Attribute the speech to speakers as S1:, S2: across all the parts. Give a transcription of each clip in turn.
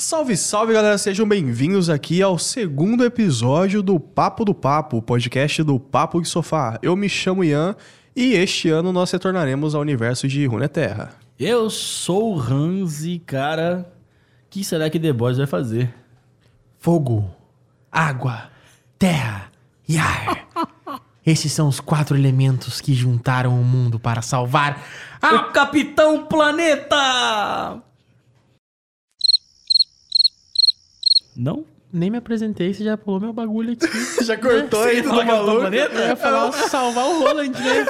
S1: Salve, salve galera, sejam bem-vindos aqui ao segundo episódio do Papo do Papo, o podcast do Papo de Sofá. Eu me chamo Ian e este ano nós retornaremos ao universo de Runeterra.
S2: Eu sou o Hans e, cara, o que será que The Boys vai fazer?
S3: Fogo, água, terra e ar. Esses são os quatro elementos que juntaram o mundo para salvar a...
S2: O Capitão Planeta! Não?
S3: Nem me apresentei, você já pulou meu bagulho aqui.
S1: Já cortou aí do maluco?
S3: Eu ia falar salvar o Roland, né?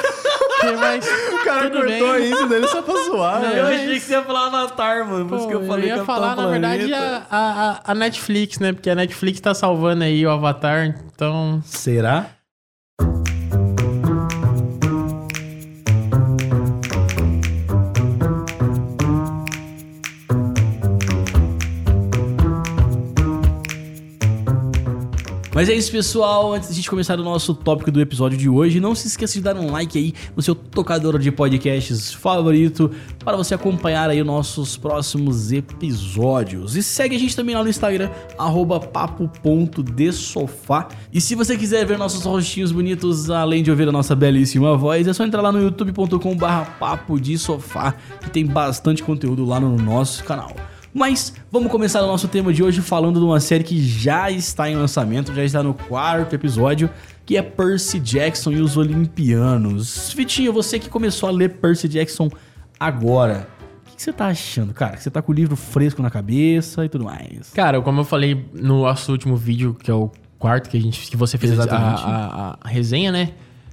S3: Que mais...
S1: O cara
S3: Tudo
S1: cortou
S3: bem.
S1: ainda dele só pra zoar,
S3: Não,
S1: né?
S2: Eu
S3: mas-
S2: achei que você ia falar Avatar, mano. Por isso que eu falei
S3: ia
S2: Capitão
S3: falar, na
S2: Planeta.
S3: verdade, a, a, a Netflix, né? Porque a Netflix tá salvando aí o Avatar, então...
S2: Será? Mas é isso, pessoal. Antes de a gente começar o nosso tópico do episódio de hoje, não se esqueça de dar um like aí no seu tocador de podcasts favorito para você acompanhar aí os nossos próximos episódios. E segue a gente também lá no Instagram, papo.desofá. E se você quiser ver nossos rostinhos bonitos, além de ouvir a nossa belíssima voz, é só entrar lá no youtube.com barra papo de sofá, que tem bastante conteúdo lá no nosso canal. Mas vamos começar o nosso tema de hoje falando de uma série que já está em lançamento, já está no quarto episódio, que é Percy Jackson e os Olimpianos. Vitinho, você que começou a ler Percy Jackson agora, o que você tá achando, cara? Que você tá com o livro fresco na cabeça e tudo mais.
S3: Cara, como eu falei no nosso último vídeo, que é o quarto que, a gente, que você fez a, a- a resenha, né?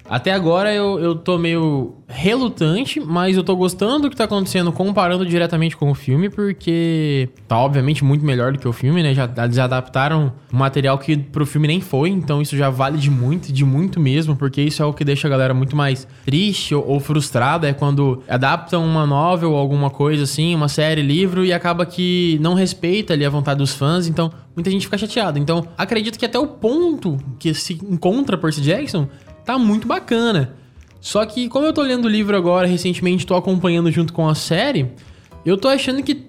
S3: Até agora eu, eu tô meio relutante, mas eu tô gostando do que tá acontecendo comparando diretamente com o filme, porque tá obviamente muito melhor do que o filme, né? Já, eles adaptaram material que pro filme nem foi, então isso já vale de muito, de muito mesmo, porque isso é o que deixa a galera muito mais triste ou, ou frustrada, é quando adaptam uma novel ou alguma coisa assim, uma série, livro, e acaba que não respeita ali a vontade dos fãs, então muita gente fica chateada. Então acredito que até o ponto que se encontra Percy Jackson tá muito bacana. Só que, como eu tô lendo o livro agora, recentemente tô acompanhando junto com a série, eu tô achando que,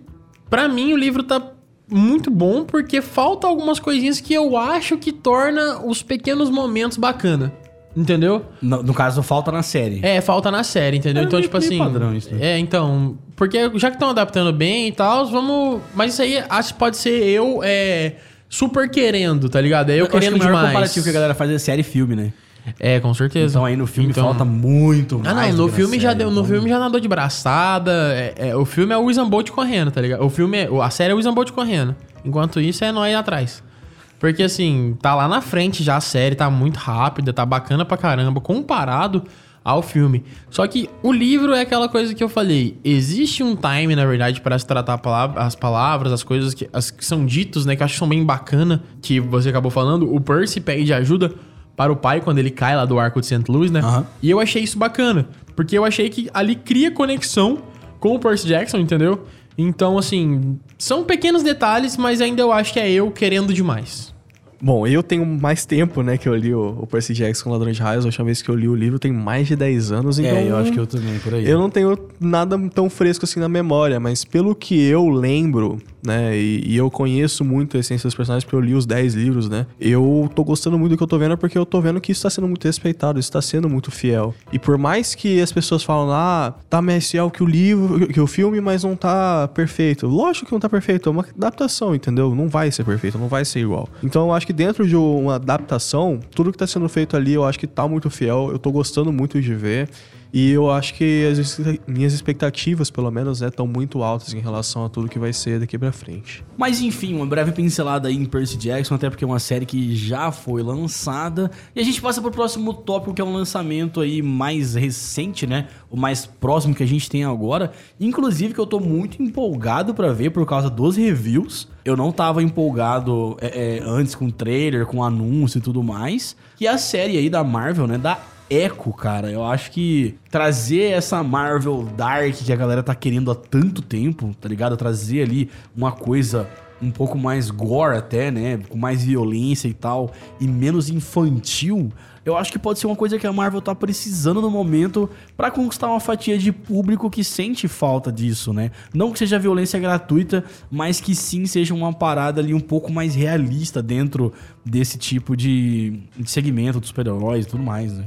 S3: pra mim, o livro tá muito bom, porque falta algumas coisinhas que eu acho que torna os pequenos momentos bacana. Entendeu?
S2: No, no caso, falta na série.
S3: É, falta na série, entendeu?
S2: É
S3: então,
S2: meio-
S3: tipo
S2: meio
S3: assim.
S2: padrão isso, né?
S3: É, então. Porque já que estão adaptando bem e tal, vamos. Mas isso aí acho que pode ser eu é, super querendo, tá ligado? É eu,
S2: acho que
S3: querendo
S2: o maior
S3: demais.
S2: comparativo que a galera faz é série e filme, né?
S3: É, com certeza.
S2: Então aí no filme
S3: Então-
S2: falta muito
S3: Ah,
S2: mais.
S3: não,
S2: do
S3: no filme já
S2: série,
S3: deu, no
S2: então-
S3: filme já nadou de braçada. é- é, o filme é o Usain Bolt correndo, tá ligado? O filme é, a série é o Usain Bolt correndo. Enquanto isso é nós atrás. Porque assim, tá lá na frente já a série, tá muito rápida, tá bacana pra caramba comparado ao filme. Só que o livro é aquela coisa que eu falei, existe um time, na verdade, para se tratar palavra- as palavras, as coisas que, as que são ditos, né, que eu acho que são bem bacana, que você acabou falando, o Percy pede ajuda para o pai quando ele cai lá do arco de St. Louis, né?
S2: Aham.
S3: E eu achei isso bacana, porque eu achei que ali cria conexão com o Percy Jackson, entendeu? Então, assim, são pequenos detalhes, mas ainda eu acho que é eu querendo demais.
S1: Bom, eu tenho mais tempo, né, que eu li o, o Percy Jackson Ladrão de Raios. A última vez que eu li o livro tem mais de 10 anos, então...
S2: É, eu acho que eu também, por aí.
S1: Eu não tenho nada tão fresco assim na memória, mas pelo que eu lembro, né, e, e eu conheço muito a essência dos personagens, porque eu li os 10 livros, né, eu tô gostando muito do que eu tô vendo, porque eu tô vendo que isso tá sendo muito respeitado, isso tá sendo muito fiel. E por mais que as pessoas falam, ah, tá mais fiel que o livro, que o filme, mas não tá perfeito. Lógico que não tá perfeito, é uma adaptação, entendeu? Não vai ser perfeito, não vai ser igual. Então eu acho que dentro de uma adaptação, tudo que tá sendo feito ali, eu acho que tá muito fiel, eu tô gostando muito de ver. E eu acho que as minhas expectativas, pelo menos, né, estão muito altas em relação a tudo que vai ser daqui pra frente.
S2: Mas enfim, uma breve pincelada aí em Percy Jackson, até porque é uma série que já foi lançada. E a gente passa pro próximo tópico, que é um lançamento aí mais recente, né? O mais próximo que a gente tem agora. Inclusive que eu tô muito empolgado pra ver por causa dos reviews. Eu não tava empolgado é, é, antes com trailer, com anúncio e tudo mais. É a série aí da Marvel, né? Da Echo, cara. Eu acho que trazer essa Marvel Dark que a galera tá querendo há tanto tempo, tá ligado? Trazer ali uma coisa um pouco mais gore até, né? Com mais violência e tal, e menos infantil, eu acho que pode ser uma coisa que a Marvel tá precisando no momento para conquistar uma fatia de público que sente falta disso, né? Não que seja violência gratuita, mas que sim seja uma parada ali um pouco mais realista dentro desse tipo de, segmento dos super-heróis e tudo mais, né?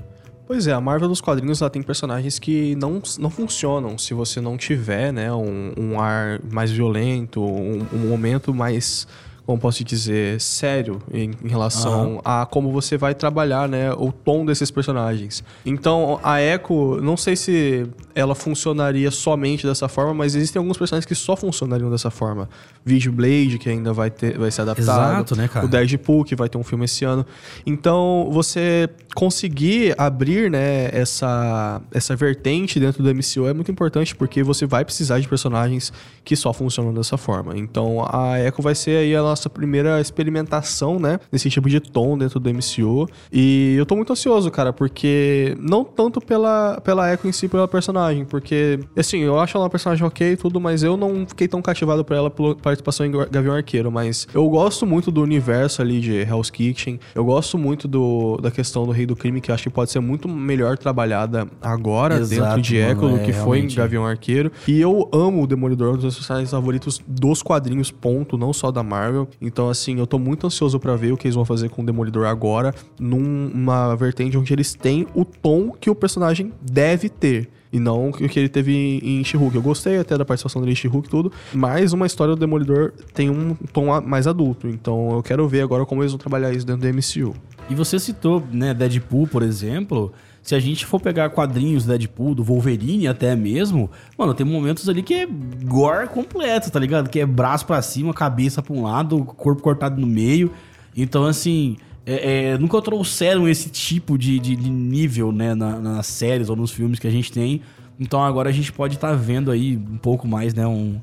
S1: Pois é, a Marvel dos quadrinhos ela tem personagens que não, não funcionam. Se você não tiver né, um, um ar mais violento, um, um momento mais como posso dizer, sério em, em relação uhum. a como você vai trabalhar, né, o tom desses personagens. Então, a Echo, não sei se ela funcionaria somente dessa forma, mas existem alguns personagens que só funcionariam dessa forma. Video Blade, que ainda vai, ter, vai ser adaptado.
S2: Exato, né, cara?
S1: O Deadpool, que vai ter um filme esse ano. Então, você conseguir abrir, né, essa, essa vertente dentro do MCU é muito importante, porque você vai precisar de personagens que só funcionam dessa forma. Então, a Echo vai ser aí a nossa primeira experimentação, né, nesse tipo de tom dentro do MCU. E eu tô muito ansioso, cara, porque não tanto pela, pela Echo em si, pela personagem, porque, assim, eu acho ela uma personagem ok e tudo, mas eu não fiquei tão cativado por ela pela participação em Gavião Arqueiro, mas eu gosto muito do universo ali de Hell's Kitchen, eu gosto muito do, da questão do Rei do Crime, que eu acho que pode ser muito melhor trabalhada agora
S2: Exato,
S1: dentro de Echo do que
S2: é,
S1: foi em
S2: realmente.
S1: Gavião Arqueiro. E eu amo o Demolidor, um dos meus personagens favoritos dos quadrinhos, ponto, não só da Marvel. Então, assim, eu tô muito ansioso pra ver o que eles vão fazer com o Demolidor agora, numa vertente onde eles têm o tom que o personagem deve ter. E não o que ele teve em She-Hulk. Eu gostei até da participação dele em She-Hulk e tudo, mas uma história do Demolidor tem um tom mais adulto. Então eu quero ver agora como eles vão trabalhar isso dentro do MCU.
S2: E você citou, né, Deadpool, por exemplo. Se a gente for pegar quadrinhos Deadpool, do Wolverine até mesmo, mano, tem momentos ali que é gore completo, tá ligado? Que é braço pra cima, cabeça pra um lado, corpo cortado no meio. Então, assim, é- é, nunca trouxeram esse tipo de, de- de nível, né, na- nas séries ou nos filmes que a gente tem. Então agora a gente pode estar vendo aí um pouco mais, né, um,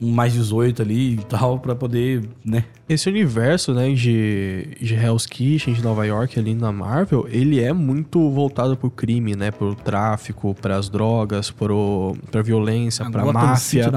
S2: um mais 18 ali e tal, pra poder, né,
S1: Esse universo, né, de, de Hell's Kitchen, de Nova York ali na Marvel, ele é muito voltado pro crime, né, pro tráfico, pras drogas, pro, pra violência,
S2: A
S1: pra
S2: Gotham
S1: máfia.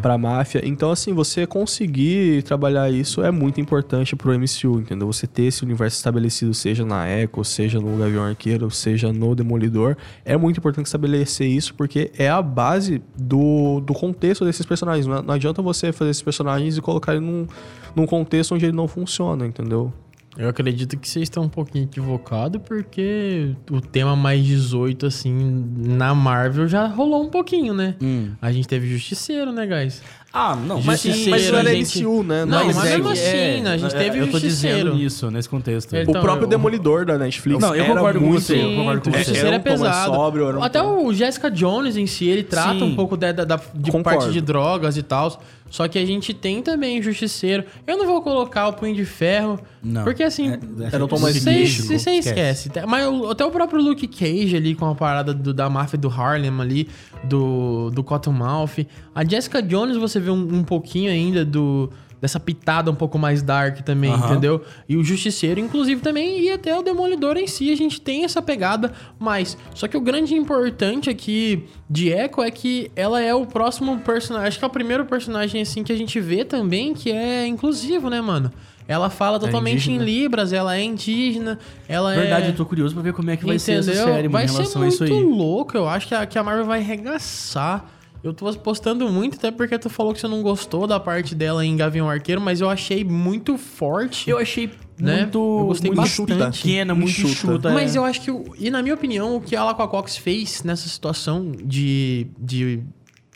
S1: Pra máfia. Então, assim, você conseguir trabalhar isso é muito importante pro MCU, entendeu? Você ter esse universo estabelecido, seja na Echo, seja no Gavião Arqueiro, seja no Demolidor, é muito importante estabelecer isso, porque é a base do, do contexto desses personagens. Não, não adianta você fazer esses personagens e colocar ele num, num contexto onde ele não funciona, entendeu?
S3: Eu acredito que vocês estão um pouquinho equivocados, porque o tema mais 18, assim, na Marvel já rolou um pouquinho, né?
S2: Hum.
S3: A gente teve Justiceiro, né, guys?
S2: Ah, não,
S3: Mas-
S2: mas,
S1: não era
S3: gente-
S1: MCU, né?
S3: Não,
S1: Mas
S3: mas
S1: é
S3: mesmo assim, né? A gente teve
S2: Eu tô
S3: Justiceiro.
S2: dizendo isso nesse contexto.
S1: O
S3: Então,
S1: próprio
S3: eu-
S1: Demolidor da Netflix
S2: Não, eu
S1: era
S2: concordo com
S1: muito...
S2: você, eu concordo com
S3: o
S2: você.
S3: Justiceiro
S1: Era
S3: é
S1: um mais
S3: pesado.
S1: sóbrio, era um
S3: Até
S1: tom-
S3: o Jessica Jones em si, ele trata
S2: Sim.
S3: um pouco da, da- da- de
S1: Concordo.
S3: parte de drogas e tal. Só que a gente tem também o Justiceiro. Eu não vou colocar o Punho de Ferro.
S2: Não.
S3: Porque assim.
S2: É-
S1: Era um tom mais
S3: Você esquece. Mas o- até o próprio Luke Cage ali com a parada do- da máfia do Harlem ali, do, do Cottonmouth. A Jessica Jones você um, um pouquinho ainda do dessa pitada um pouco mais dark também,
S2: Aham.
S3: entendeu? E o Justiceiro, inclusive, também, e até o Demolidor em si, a gente tem essa pegada, mas só que o grande importante aqui de Echo é que ela é o próximo personagem, acho que é o primeiro personagem assim que a gente vê também que é inclusivo, né, mano? Ela fala totalmente em
S1: indígena.
S3: Libras, ela é indígena, ela
S2: Verdade,
S3: é.
S2: eu tô curioso pra ver como é que vai
S3: Entendeu?
S2: ser essa série, mano,
S3: vai
S2: em
S3: ser muito louco, eu acho que a, que a Marvel vai arregaçar. Eu tô postando muito, até porque tu falou que você não gostou da parte dela em Gavião Arqueiro, mas eu achei muito forte.
S2: Eu achei
S3: Né?
S2: muito,
S3: Eu gostei
S2: muito
S3: bastante.
S2: pequena, muito chuta.
S3: Mas
S2: é.
S3: eu acho que, e na minha opinião, o que a Cox fez nessa situação de, de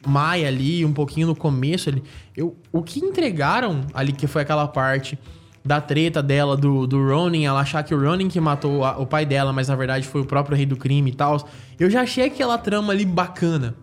S3: Maia ali, um pouquinho no começo ali, eu, o que entregaram ali, que foi aquela parte da treta dela, do, do Ronin, ela achar que o Ronin que matou a- o pai dela, mas na verdade foi o próprio rei do crime e tal, eu já achei aquela trama ali bacana.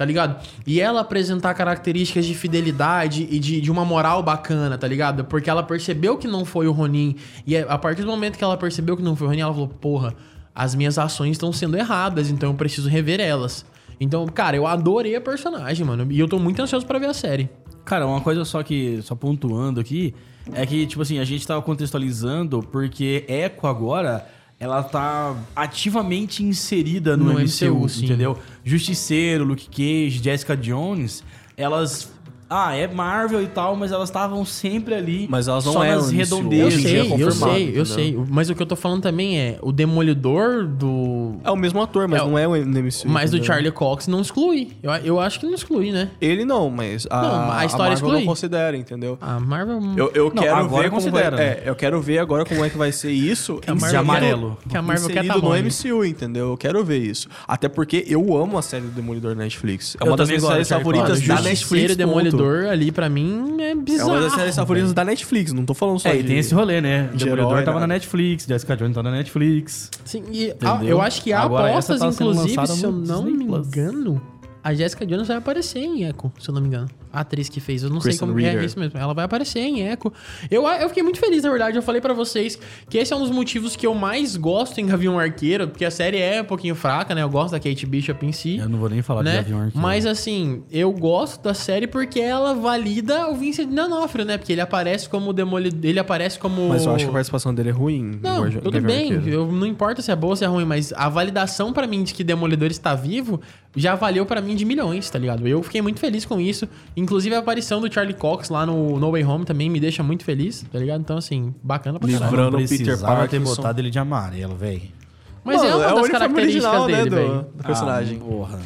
S3: Tá ligado? E ela apresentar características de fidelidade e de, de uma moral bacana, tá ligado? Porque ela percebeu que não foi o Ronin. E a partir do momento que ela percebeu que não foi o Ronin, ela falou: Porra, as minhas ações estão sendo erradas, então eu preciso rever elas. Então, cara, eu adorei a personagem, mano. E eu tô muito ansioso pra ver a série.
S2: Cara, uma coisa só que, só pontuando aqui, é que, tipo assim, a gente tava contextualizando porque Echo agora, ela tá ativamente inserida no,
S3: No
S2: MCU,
S3: MCU,
S2: entendeu? Justiceiro, Luke Cage, Jessica Jones, elas ah, é Marvel e tal, mas elas estavam sempre ali.
S1: Mas elas não
S2: só
S1: eram
S2: nas
S1: no.
S3: Eu
S2: redondezas.
S1: Dia
S3: sei,
S1: é
S3: eu sei, eu sei. Mas o que eu tô falando também é o Demolidor do.
S1: É o mesmo ator, mas
S3: É,
S1: não é o MCU.
S3: Mas do
S1: entendeu?
S3: Charlie Cox não exclui. Eu, eu acho que não exclui, né?
S1: Ele não, mas a,
S3: Não, a história
S1: Marvel
S3: exclui.
S1: não considera, entendeu?
S3: A Marvel.
S1: Eu, eu
S2: Não,
S1: quero
S2: agora
S1: ver como
S2: considera,
S1: vai,
S2: né?
S1: é, eu quero ver agora como é que vai ser isso
S3: a Marvel
S2: de amarelo.
S3: Que a Marvel quer
S1: inserido no
S3: tamanho.
S1: MCU, entendeu? Eu quero ver isso. Até porque eu amo a série do Demolidor na Netflix. É
S2: Eu
S1: uma das minhas séries favoritas da Netflix.
S3: e Demolidor ali pra mim é
S1: ponto. É
S3: bizarro.
S1: uma das séries favoritas da Netflix, não tô falando só
S2: É,
S1: de...
S2: e tem esse rolê, né?
S1: de
S2: Demolidor
S1: herói,
S2: tava
S1: nada.
S2: na Netflix, Jessica Jones tá na Netflix.
S3: Sim, e a- eu acho que há
S2: Agora, essa
S3: apostas,
S2: tá
S3: inclusive, se eu não
S2: Disney
S3: me
S2: Plus.
S3: engano, a Jessica Jones vai aparecer em Echo, se eu não me engano. A atriz que fez, eu não
S1: Kristen
S3: sei como é
S1: Ritter.
S3: isso mesmo. Ela vai aparecer em Echo. Eu, eu fiquei muito feliz, na verdade. Eu falei pra vocês que esse é um dos motivos que eu mais gosto em Gavião Arqueiro, porque a série é um pouquinho fraca, né? Eu gosto da Kate Bishop em si.
S2: Eu não vou nem falar de
S3: né?
S2: Gavião Arqueiro.
S3: Mas assim, eu gosto da série porque ela valida o Vincent D'Onofrio, né? Porque ele aparece como demolidor, ele aparece como
S1: Mas eu acho que a participação dele é ruim.
S3: não, tudo
S1: Gavião
S3: bem.
S1: Arqueiro.
S3: Eu, não importa se é boa ou se é ruim, mas a validação pra mim de que Demolidor está vivo já valeu pra mim de milhões, tá ligado? Eu fiquei muito feliz com isso. Inclusive a aparição do Charlie Cox lá no No Way Home também me deixa muito feliz, tá ligado? Então, assim, bacana pra caralho.
S2: Não
S1: o Peter
S2: precisava ter botado ele de amarelo, velho.
S3: Mas é
S1: Mano,
S3: uma
S1: o
S3: das
S1: uniforme
S3: características
S1: original, né,
S3: dele,
S1: do,
S3: velho.
S1: do personagem.
S2: Ah, porra.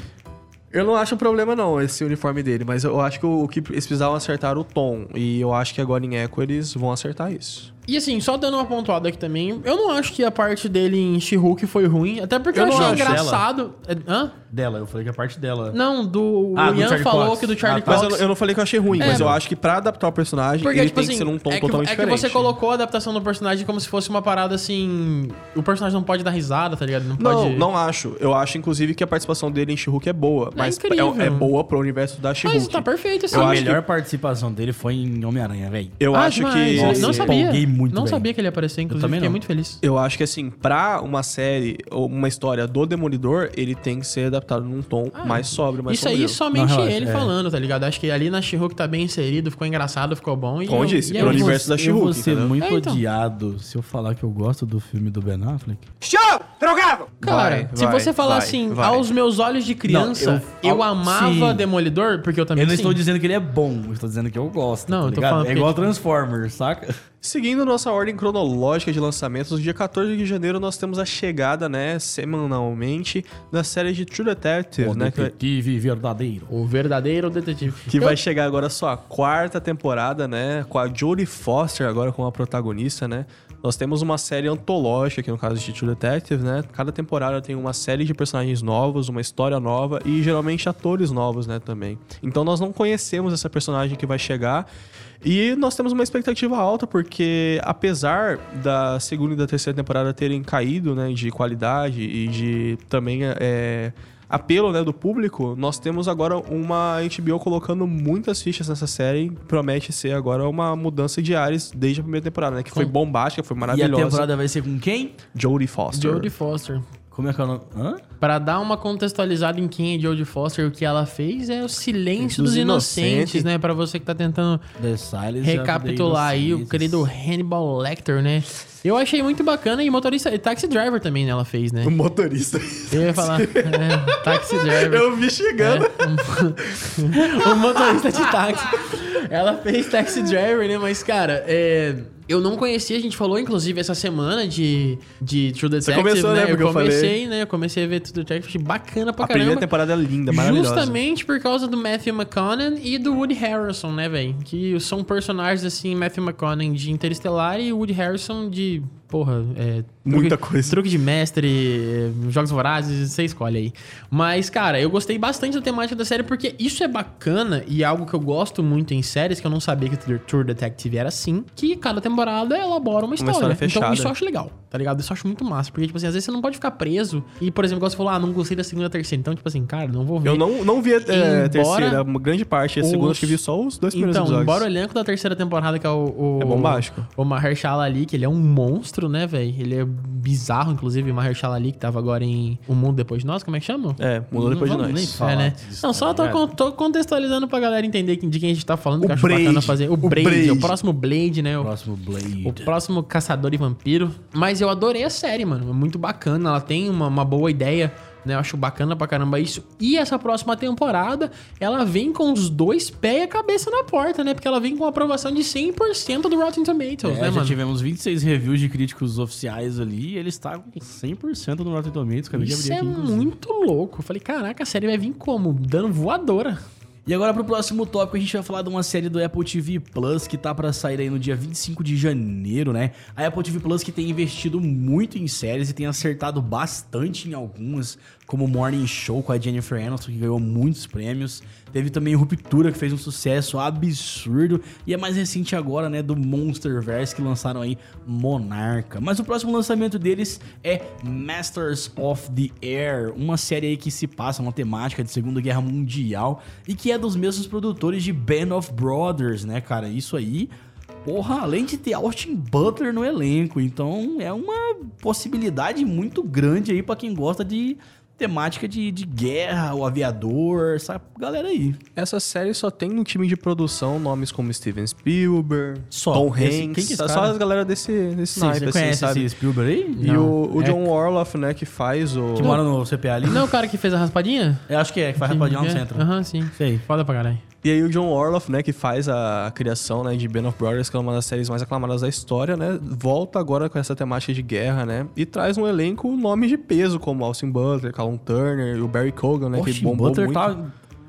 S1: Eu não acho um problema, não, esse uniforme dele, mas eu acho que o, o que eles precisavam acertar o tom. E eu acho que agora em Echo eles vão acertar isso.
S3: E assim, só dando uma pontuada aqui também, eu não acho que a parte dele em She-Hulk foi ruim, até porque eu,
S2: Eu
S3: achei
S2: acho
S3: engraçado. É, Hã?
S2: Dela, eu falei que a parte dela.
S3: Não, do.
S2: Ah,
S3: o
S2: do
S3: Ian
S2: Charlie
S3: falou
S2: Cox.
S3: que do Charlie
S2: Ah, tá.
S1: Mas
S3: Cox.
S1: eu, eu não falei que eu achei ruim,
S3: É,
S1: mas eu acho que pra adaptar o personagem,
S3: Porque,
S1: ele
S3: tipo
S1: tem
S3: assim,
S1: que ser num tom
S3: é, que,
S1: totalmente
S3: é que
S1: diferente.
S3: você colocou a adaptação do personagem como se fosse uma parada assim. O personagem não pode dar risada, tá ligado? Não
S1: Não,
S3: pode.
S1: não acho. Eu acho, inclusive, que a participação dele em She-Hulk é boa. mas é, é boa pro universo da
S3: Mas
S1: She-Hulk.
S3: tá perfeito assim.
S1: Eu
S2: a melhor participação dele foi em Homem-Aranha, velho.
S1: Eu
S3: Ah,
S1: acho que...
S3: Não sabia.
S2: Muito,
S3: não
S2: velho.
S3: sabia que ele ia aparecer, inclusive.
S2: também
S3: Fiquei
S2: não.
S3: muito feliz.
S1: Eu acho que, assim, pra uma série ou uma história do Demolidor, ele tem que ser adaptado num tom mais sóbrio, mais
S3: Ah, Isso aí
S1: sombrio.
S3: somente
S2: Não, relaxa,
S3: ele
S2: é.
S3: falando, tá ligado? Acho que ali na She-Hulk tá bem inserido, ficou engraçado, ficou bom. E
S1: Como eu
S3: eu-
S1: disse,
S3: e é
S1: pro universo da
S2: Eu
S1: She-Hulk,
S2: vou ser muito
S3: É, então.
S2: odiado se eu falar que eu gosto do filme do Ben Affleck.
S3: Cara,
S1: Vai,
S3: se
S1: vai,
S3: você falar
S1: vai,
S3: assim,
S1: vai.
S3: aos meus olhos de criança,
S2: eu-
S3: eu,
S2: ao-
S3: amava
S2: sim.
S3: Demolidor, porque eu também
S2: Eu não
S3: sim.
S2: estou dizendo que ele é bom, eu estou dizendo que eu gosto.
S3: Não,
S2: tá
S3: eu tô falando
S2: É igual Transformers, saca?
S1: Seguindo nossa ordem cronológica de lançamentos, no dia 14 de janeiro nós temos a chegada, né, semanalmente, da série de True Detective,
S2: O
S1: né, que vai,
S2: detetive verdadeiro.
S3: O verdadeiro detetive.
S1: que
S3: Eu-
S1: vai chegar agora a sua quarta temporada, né, com a Jodie Foster agora como a protagonista, né. Nós temos uma série antológica, aqui no caso de True Detective, né. Cada temporada tem uma série de personagens novos, uma história nova e geralmente atores novos, né, também. Então nós não conhecemos essa personagem que vai chegar e nós temos uma expectativa alta, porque apesar da segunda e da terceira temporada terem caído, né, de qualidade e de também é, apelo, né, do público, nós temos agora uma HBO colocando muitas fichas nessa série. Promete ser agora uma mudança de ares desde a primeira temporada, né, que foi bombástica, foi
S2: E a
S1: maravilhosa.
S2: temporada vai ser com quem?
S1: Jodie Foster.
S3: Jodie Foster.
S2: Como é que é o nome? Hã?
S3: Pra dar uma contextualizada em quem é Jodie Foster, o que ela fez é o silêncio
S1: Dos
S3: dos, inocentes,
S1: inocentes.
S3: né? Pra você que tá tentando recapitular aí o querido Hannibal Lecter, né? Eu achei muito bacana e motorista, e Taxi Driver também né, ela fez, né?
S1: O motorista.
S3: Eu ia falar, é, Taxi Driver.
S1: Eu vi chegando.
S3: É, um- o motorista de táxi. Ela fez Taxi Driver, né? Mas, cara, é, eu não conhecia, a gente falou, inclusive, essa semana de, de True Detective,
S1: começou, né?
S3: né?
S1: Porque
S3: eu
S1: eu falei.
S3: comecei, né? Eu comecei a ver True Detective, achei bacana pra
S1: A primeira
S3: caramba.
S1: temporada é linda, maravilhosa.
S3: Justamente por causa do Matthew McConaughey e do Woody Harrelson, né, velho? Que são personagens assim, Matthew McConaughey de Interestelar e Woody Harrelson de, porra, é,
S1: Muita
S3: truque,
S1: coisa.
S3: Truque de mestre, é, jogos vorazes, você escolhe aí. Mas, cara, eu gostei bastante da temática da série porque isso é bacana e é algo que eu gosto muito em séries que eu não sabia que True Detective era assim, que cada temporada elabora uma história.
S1: história
S3: Então
S1: fechada.
S3: isso eu acho legal, tá ligado? Isso eu acho muito massa, porque tipo assim, às vezes você não pode ficar preso e, por exemplo, igual você falou, ah, não gostei da segunda, terceira, então tipo assim, cara, não vou ver.
S1: Eu não, não vi a é, terceira, uma grande parte. A segunda
S3: os-
S1: acho que vi só os dois primeiros
S3: Então,
S1: episódios.
S3: embora o elenco da terceira temporada, que é o. o
S1: É bombástico.
S3: O Mahershala Ali, que ele é um monstro, né, velho? Ele é bizarro, inclusive. O Mahershala Ali, que tava agora em O Mundo Depois de Nós, como é que chama?
S1: É, mudou depois de nós.
S2: nem falar
S3: é, né?
S2: disso,
S3: Não, só
S2: tá
S3: tô, tô contextualizando pra galera entender de quem a gente tá falando, que
S1: O
S3: eu acho
S1: Blade.
S3: bacana fazer. O,
S1: O
S3: Blade,
S1: Blade.
S3: o próximo Blade, né? O,
S2: Próximo Blade.
S3: o próximo Caçador e Vampiro. Mas eu adorei a série, mano. É muito bacana. Ela tem uma, uma boa ideia né? Eu acho bacana pra caramba isso. E essa próxima temporada, ela vem com os dois pés e a cabeça na porta, né? Porque ela vem com aprovação de 100% do Rotten Tomatoes,
S2: É,
S3: né,
S2: já
S3: mano?
S2: tivemos 26 reviews de críticos oficiais ali e ele está com 100% no Rotten Tomatoes.
S3: Isso é
S2: aqui,
S3: muito louco. Eu falei, caraca, a série vai vir como? Dando voadora.
S2: E agora pro próximo tópico, a gente vai falar de uma série do Apple TV Plus que tá pra sair aí no dia 25 de janeiro, né? A Apple TV Plus que tem investido muito em séries e tem acertado bastante em algumas, como Morning Show com a Jennifer Aniston, que ganhou muitos prêmios. Teve também Ruptura, que fez um sucesso absurdo. E é mais recente agora, né, do Monsterverse, que lançaram aí Monarca. Mas o próximo lançamento deles é Masters of the Air, uma série aí que se passa uma temática de Segunda Guerra Mundial e que é dos mesmos produtores de Band of Brothers, né, cara? Isso aí, porra, além de ter Austin Butler no elenco, então é uma possibilidade muito grande aí pra quem gosta de temática de, de guerra, o aviador, essa galera aí.
S1: Essa série só tem no time de produção nomes como Steven Spielberg,
S2: Só.
S1: Tom
S2: Esse-
S1: Hanks,
S2: quem que é
S1: só
S2: cara?
S1: as galera desse, desse
S2: Sim,
S1: naipe,
S2: você
S1: assim,
S2: conhece
S1: sabe?
S2: esse Spielberg aí?
S1: E
S3: Não.
S1: o, o
S3: É-
S1: John Orloff, né, que faz o...
S2: Que mora no CPA ali?
S3: Não é o cara que fez a raspadinha?
S2: Eu acho que é, que faz rapadinha lá no
S3: É,
S2: centro.
S3: Aham, sim.
S2: Sei.
S3: Foda pra caralho.
S1: E aí o John Orloff, né, que faz a criação, né, de Band of Brothers, que é uma das séries mais aclamadas da história, né, volta agora com essa temática de guerra, né, e traz um elenco nomes de peso, como Austin Butler, Callum Turner e o Barry Cogan, né, que bombou
S2: Butler
S1: muito.
S2: tá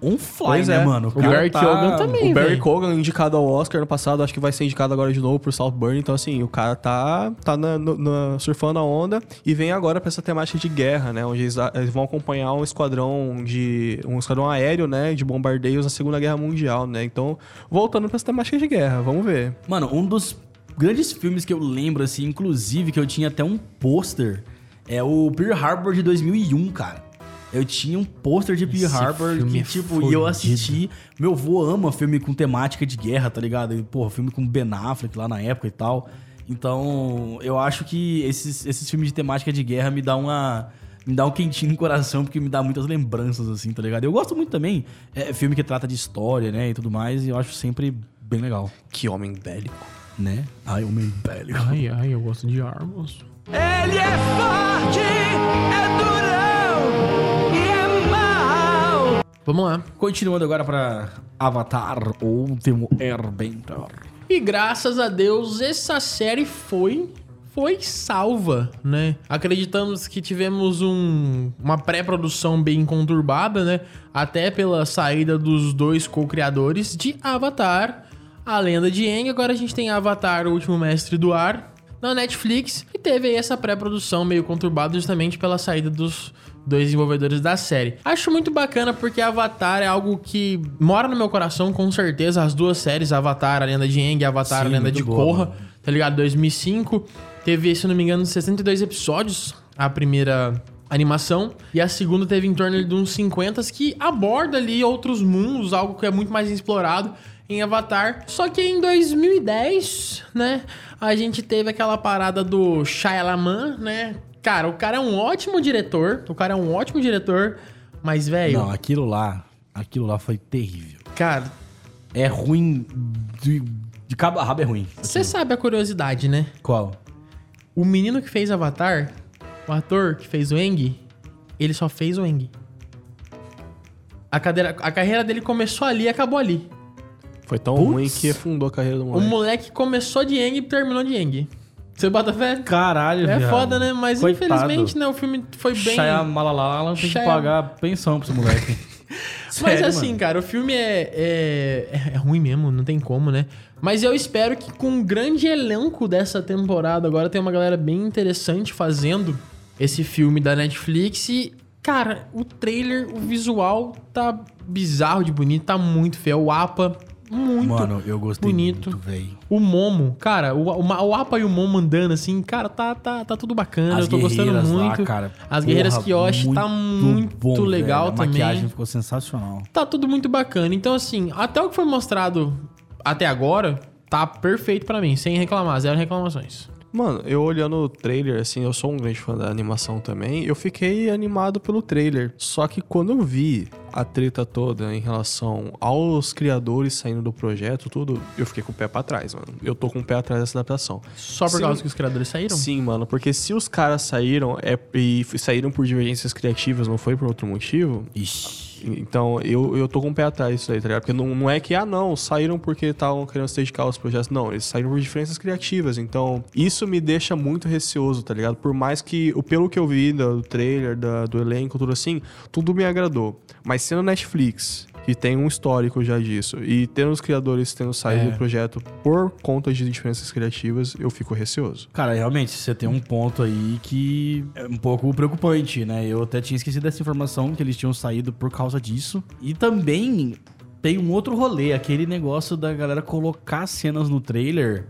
S2: on fly,
S1: Pois
S2: né,
S1: é.
S2: mano?
S1: O
S2: cara
S3: Barry Keoghan também.
S1: O Barry. Cogan, indicado ao Oscar no passado, acho que vai ser indicado agora de novo por Saltburn. Então, assim, o cara tá, tá na, na- surfando a onda e vem agora pra essa temática de guerra, né? Onde eles, eles vão acompanhar um esquadrão de. um esquadrão aéreo, né? De bombardeios na Segunda Guerra Mundial, né? Então, voltando pra essa temática de guerra, vamos ver.
S2: Mano, um dos grandes filmes que eu lembro, assim, inclusive, que eu tinha até um pôster, é o Pearl Harbor de 2001, cara. Eu tinha um pôster de Pearl Harbor que,
S3: é
S2: tipo, e eu assisti. Meu avô ama filme com temática de guerra, tá ligado? E, porra, filme com Ben Affleck lá na época e tal. Então, eu acho que esses, esses filmes de temática de guerra me dá uma. Me dá um quentinho no coração, porque me dá muitas lembranças, assim, tá ligado? Eu gosto muito também. É filme que trata de história, né? E tudo mais, e eu acho sempre bem legal,
S1: Que homem bélico.
S2: né? Ai, homem velho.
S3: Ai, ai, eu gosto de armas.
S4: Ele é forte, é durão
S3: Vamos lá.
S2: Continuando agora pra Avatar, o último Airbender.
S3: E graças a Deus, essa série foi foi salva, né? Acreditamos que tivemos um, uma pré-produção bem conturbada, né? Até pela saída dos dois co-criadores de Avatar, a Lenda de Aang. Agora a gente tem Avatar, o Último Mestre do Ar, na Netflix. E teve aí essa pré-produção meio conturbada justamente pela saída dos dois desenvolvedores da série. Acho muito bacana porque Avatar é algo que mora no meu coração, com certeza. As duas séries, Avatar, a Lenda de Aang e Avatar,
S2: Sim,
S3: a Lenda de Korra, tá ligado? 2005. Teve, se não me engano, 62 episódios, a primeira animação. E a segunda teve em torno de uns 50, que aborda ali outros mundos, algo que é muito mais explorado em Avatar. Só que em 2010, né, a gente teve aquela parada do Shyamalan, né? Cara, o cara é um ótimo diretor, o cara é um ótimo diretor, mas, velho,
S2: Não, aquilo lá, aquilo lá foi terrível.
S3: cara,
S2: É ruim, de, de cabo a rabo é ruim.
S3: você sabe a curiosidade, né?
S2: Qual?
S3: O menino que fez Avatar, o ator que fez o Eng, ele só fez o Eng. A, cadeira, a carreira dele começou ali e acabou ali.
S1: Foi tão
S2: Putz.
S1: ruim que afundou a carreira do
S3: O
S1: moleque.
S3: moleque começou de Eng e terminou de Eng. Você bota fé?
S2: Caralho,
S3: É
S2: viado.
S3: foda, né? Mas
S2: Coitado.
S3: infelizmente, né? O filme foi bem.
S2: Shyamalan tem que
S3: Shyam-
S2: pagar pensão pra esse moleque.
S3: Mas
S2: Sério,
S3: assim,
S2: mano.
S3: cara, o filme é, é, é ruim mesmo, não tem como, né? Mas eu espero que com o grande elenco dessa temporada, agora tem uma galera bem interessante fazendo esse filme da Netflix. E, cara, o trailer, o visual tá bizarro de bonito, tá muito feio. O APA, muito
S2: Mano, eu gostei
S3: bonito.
S2: muito, velho.
S3: O Momo, cara, o, o, o APA e o Momo andando assim, cara, tá, tá, tá tudo bacana,
S2: As
S3: eu tô gostando
S2: guerreiras lá,
S3: muito.
S2: cara,
S3: As Guerreiras
S2: porra,
S3: Kyoshi tá muito
S2: bom,
S3: legal também.
S2: A maquiagem ficou sensacional.
S3: Tá tudo muito bacana. Então, assim, até o que foi mostrado até agora, tá perfeito pra mim, sem reclamar, zero reclamações.
S1: Mano, eu olhando o trailer, assim, eu sou um grande fã da animação também, eu fiquei animado pelo trailer. Só que quando eu vi a treta toda em relação aos criadores saindo do projeto, tudo, eu fiquei com o pé pra trás, mano. Eu tô com o pé atrás dessa adaptação.
S3: Só por
S1: Sim.
S3: causa que os criadores saíram?
S1: Sim, mano, porque se os caras saíram é, e saíram por divergências criativas, não foi por outro motivo,
S2: Ixi.
S1: Então eu, eu tô com o pé atrás disso aí, tá ligado? Porque não, não é que, ah, não, saíram porque estavam querendo dedicar aos projetos. Não, eles saíram por diferenças criativas. Então, isso me deixa muito receoso, tá ligado? Por mais que, pelo que eu vi do trailer, da- do elenco, tudo assim, tudo me agradou. Mas sendo Netflix, que tem um histórico já disso, e tendo os criadores tendo saído
S2: É.
S1: do projeto por conta de diferenças criativas, eu fico receoso.
S2: Cara, realmente, você tem um ponto aí que é um pouco preocupante, né? Eu até tinha esquecido dessa informação que eles tinham saído por causa disso. E também tem um outro rolê, aquele negócio da galera colocar cenas no trailer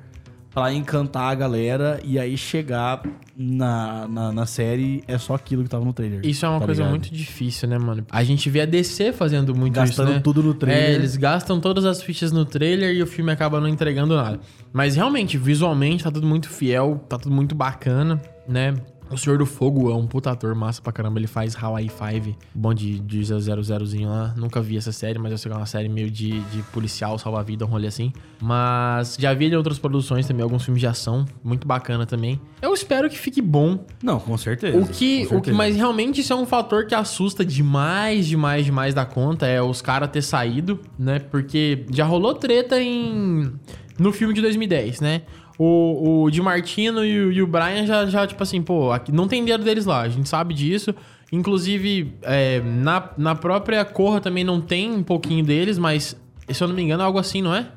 S2: pra encantar a galera e aí chegar na, na, na série é só aquilo que tava no trailer.
S3: Isso é uma
S2: tá
S3: coisa
S2: ligado?
S3: muito difícil, né, mano? A gente vê a DC fazendo muito
S2: Gastando
S3: isso, né?
S2: tudo no trailer.
S3: É, eles gastam todas as fichas no trailer e o filme acaba não entregando nada. Mas realmente, visualmente, tá tudo muito fiel, tá tudo muito bacana, né? O Senhor do Fogo é um puta ator massa pra caramba. Ele faz Hawaii 5, bom de, de 00zinho lá. Nunca vi essa série, mas eu sei que é uma série meio de, de policial, salva-vida, um rolê assim. Mas já vi ele em outras produções também, alguns filmes de ação. Muito bacana também. Eu espero que fique bom.
S2: Não, com certeza.
S3: O que,
S2: com
S3: o que,
S2: certeza.
S3: mas realmente isso é um fator que assusta demais, demais, demais da conta, é os caras ter saído, né? Porque já rolou treta em no filme de 2010, né? O, o Di Martino e o, e o Brian já, já, tipo assim, pô, aqui, não tem dedo deles lá, a gente sabe disso. Inclusive, é, na, na própria Corra também não tem um pouquinho deles, mas se eu não me engano é algo assim, não é?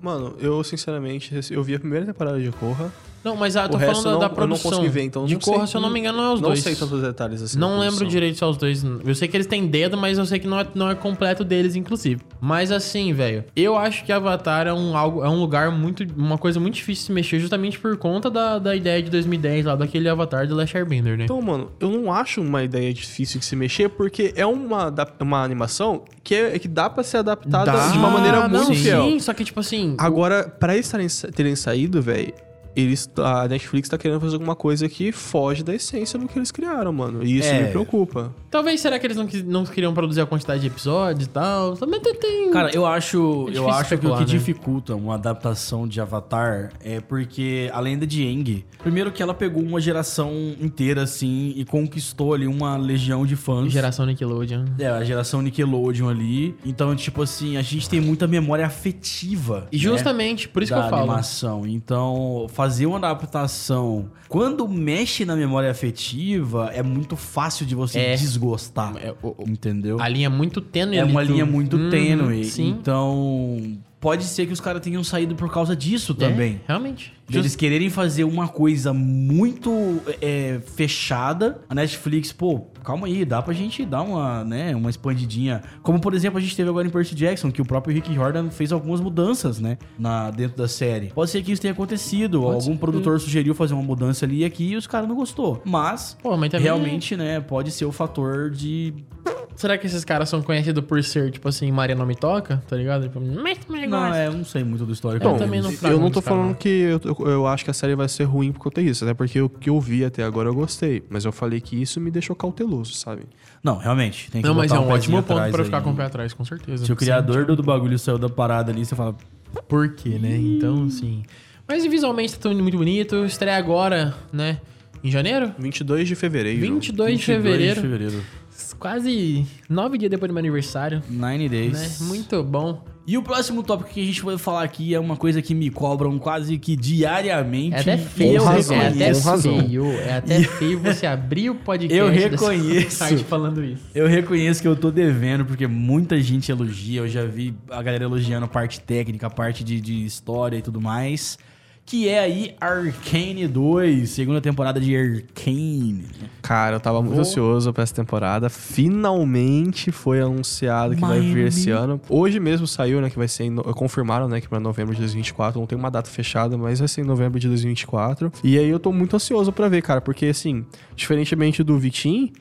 S1: Mano, eu sinceramente, eu vi a primeira temporada de Corra.
S3: Não, mas ah, tô falando da,
S1: eu não,
S3: da
S1: eu não
S3: produção.
S1: consegui ver, então
S3: de
S1: não
S3: Corra,
S1: sei,
S3: se eu não me engano, não é os
S1: não
S3: dois.
S1: sei tantos detalhes assim.
S3: Não lembro
S1: produção.
S3: direito se é os dois. Eu sei que eles têm dedo, mas eu sei que não é, não é completo deles, inclusive. Mas assim, velho, eu acho que Avatar é um, algo, é um lugar muito. Uma coisa muito difícil de se mexer, justamente por conta da, da ideia de 2010 lá, daquele Avatar do Last Airbender, né?
S1: Então, mano, eu não acho uma ideia difícil de se mexer, porque é uma, uma animação que, é, que dá pra ser adaptada
S3: Dá,
S1: de uma maneira
S3: Ah, não,
S1: muito fiel.
S3: Sim, só que tipo assim.
S1: Agora, pra eles terem saído, velho, eles, a Netflix tá querendo fazer alguma coisa que foge da essência do que eles criaram, mano. E isso
S2: É.
S1: me preocupa.
S3: Talvez será que eles não, não queriam produzir a quantidade de episódios e tal? Também tem. tem-
S2: Cara, eu acho,
S3: É
S2: eu acho que o que
S3: né?
S2: dificulta uma adaptação de Avatar é porque a lenda de Aang, primeiro que ela pegou uma geração inteira assim e conquistou ali uma legião de fãs.
S3: Geração Nickelodeon.
S2: É, a geração Nickelodeon ali. Então, tipo assim, a gente tem muita memória afetiva.
S3: E
S2: né,
S3: justamente, por isso que
S2: da
S3: eu falo.
S2: animação. Então, fazer uma adaptação quando mexe na memória afetiva é muito fácil de você
S3: É.
S2: desgostar.
S3: É, o-
S2: entendeu?
S3: A linha é muito tênue
S2: É uma linha muito
S3: Uhum,
S2: tênue.
S3: Sim.
S2: Então, pode ser que os caras tenham saído por causa disso também.
S3: É, realmente.
S2: Eles quererem fazer uma coisa muito é, fechada. A Netflix, pô, calma aí, dá pra gente dar uma, né, uma expandidinha. Como, por exemplo, a gente teve agora em Percy Jackson, que o próprio Rick Jordan fez algumas mudanças, né, na, dentro da série. Pode ser que isso tenha acontecido.
S3: Pode
S2: Algum
S3: ser.
S2: produtor sugeriu fazer uma mudança ali e aqui e os caras não gostou. Mas,
S3: Pô, mas também-
S2: realmente, né, pode ser o fator de...
S3: Será que esses caras são conhecidos por ser, tipo assim, Maria não me toca? Tá ligado? Tipo, "Mete meu
S2: Não,
S3: negócio."
S2: é, eu não sei muito do histórico.
S3: Eu
S1: Bom,
S3: também não
S1: eu não tô falando que eu, eu- eu acho que a série vai ser ruim por conta disso, até porque o que eu vi até agora eu gostei. Mas eu falei que isso me deixou cauteloso, sabe?
S2: Não, realmente. Tem que
S3: Não, mas é um
S2: pezinho
S3: ótimo ponto pra ficar com o pé atrás, com certeza.
S2: Se o criador do, do bagulho saiu da parada ali, você fala.
S3: Por quê, né? Então, sim. Mas visualmente tá tudo muito bonito. Estreia agora, né? Em janeiro?
S1: 22 de fevereiro.
S3: 22 de
S2: 22
S3: fevereiro.
S2: de fevereiro.
S3: Quase nove dias depois do meu aniversário.
S2: Nine
S3: Né?
S2: days.
S3: Muito bom.
S2: E o próximo tópico que a gente vai falar aqui é uma coisa que me cobram quase que diariamente.
S3: É até feio,
S2: eu
S1: Com
S3: é
S1: razão,
S3: até
S1: razão.
S3: feio. É até feio você abrir o podcast.
S2: Eu reconheço.
S3: parte falando isso.
S2: Eu reconheço que eu tô devendo, porque muita gente elogia. Eu já vi a galera elogiando a parte técnica, a parte de, de história e tudo mais. Que é aí Arcane 2, segunda temporada de Arcane.
S1: Cara, eu tava muito
S2: Vou-
S1: ansioso pra essa temporada. Finalmente foi anunciado que vai
S2: Miami.
S1: vir esse ano. Hoje mesmo saiu, né? Que vai ser. Em. Confirmaram, né? Que pra novembro de 2024. Não tem uma data fechada, mas vai ser em novembro de 2024. E aí eu tô muito ansioso pra ver, cara. Porque, assim, diferentemente do Vitim,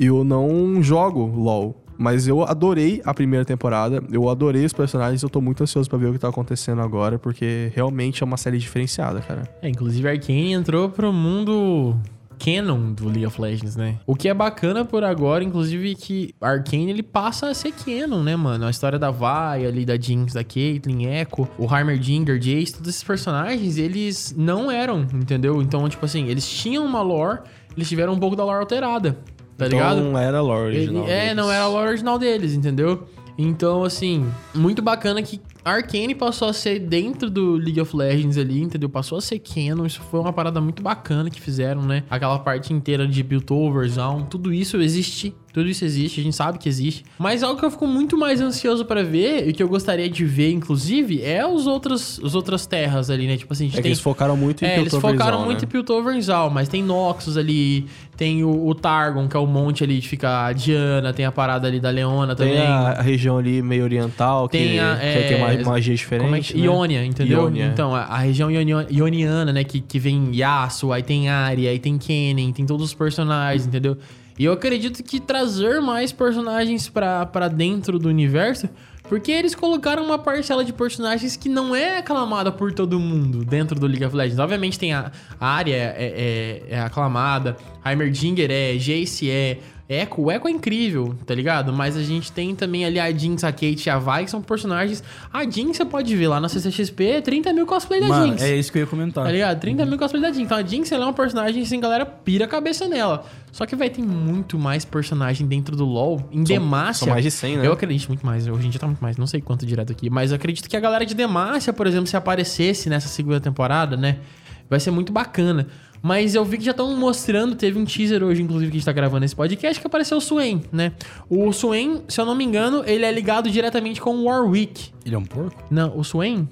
S1: eu não jogo LOL. Mas eu adorei a primeira temporada, eu adorei os personagens, eu tô muito ansioso pra ver o que tá acontecendo agora, porque realmente é uma série diferenciada, cara.
S3: É, inclusive Arcane entrou pro mundo canon do League of Legends, né? O que é bacana por agora, inclusive, que Arcane ele passa a ser canon, né, mano? A história da Vi, ali da Jinx, da Caitlyn, Echo, o Heimerdinger, Jace, todos esses personagens, eles não eram, entendeu? Então, tipo assim, eles tinham uma lore, eles tiveram um pouco da lore alterada, tá ligado?
S1: Então não era a lore
S3: Ele-
S1: original.
S3: é,
S1: deles.
S3: não era a lore original deles, entendeu? Então, assim, muito bacana que Arcane passou a ser dentro do League of Legends ali, entendeu? Passou a ser canon, isso foi uma parada muito bacana que fizeram, né? Aquela parte inteira de Piltover, Zaun, tudo isso existe, tudo isso existe, a gente sabe que existe. Mas algo que eu fico muito mais ansioso pra ver, e que eu gostaria de ver, inclusive, é os outros, as outras terras ali, né? Tipo assim, a gente
S1: É que
S3: tem...
S1: eles focaram muito em
S3: É, eles
S1: Piltover
S3: focaram
S1: Zone,
S3: muito
S1: né?
S3: em Piltover e Zal, mas tem Noxus ali, tem o, o Targon, que é o monte ali de ficar a Diana, tem a parada ali da Leona
S1: Tem
S3: também.
S1: a, a região ali meio oriental, que,
S3: Tem a,
S1: que
S3: é,
S1: tem uma magia diferente.
S3: Como é que,
S1: né?
S3: Iônia, entendeu?
S1: Iônia.
S3: Então, a, a região ionio- ioniana, né? Que, que vem Yasuo, aí tem Arya, aí tem Kennen, tem todos os personagens, entendeu? E eu acredito que trazer mais personagens pra dentro do universo, porque eles colocaram uma parcela de personagens que não é aclamada por todo mundo dentro do League of Legends. Obviamente tem a, a Arya é, é, é aclamada, Heimerdinger é, Jace é, Echo, o Echo é incrível, tá ligado? Mas a gente tem também ali a Jinx, a Kate e a Vi, que são personagens. A Jinx você pode ver lá na CCXP, 30 mil cosplay da
S2: Mano,
S3: Jinx.
S2: é isso que eu ia comentar.
S3: Tá ligado? 30 mil cosplay da Jinx. Então a Jinx ela é uma personagem assim, galera pira a cabeça nela. Só que, vai tem muito mais personagem dentro do LoL. Em Demacia.
S1: são mais de 100, né?
S3: Eu acredito muito mais. Hoje em dia tá muito mais. Não sei quanto direto aqui. Mas eu acredito que a galera de Demacia, por exemplo, se aparecesse nessa segunda temporada, né? Vai ser muito bacana. Mas eu vi que já estão mostrando, teve um teaser hoje, inclusive, que a gente tá gravando esse podcast, que apareceu o Swain, né? O Swain, se eu não me engano, ele é ligado diretamente com o Warwick.
S2: Ele é um porco?
S3: Não, o Swain?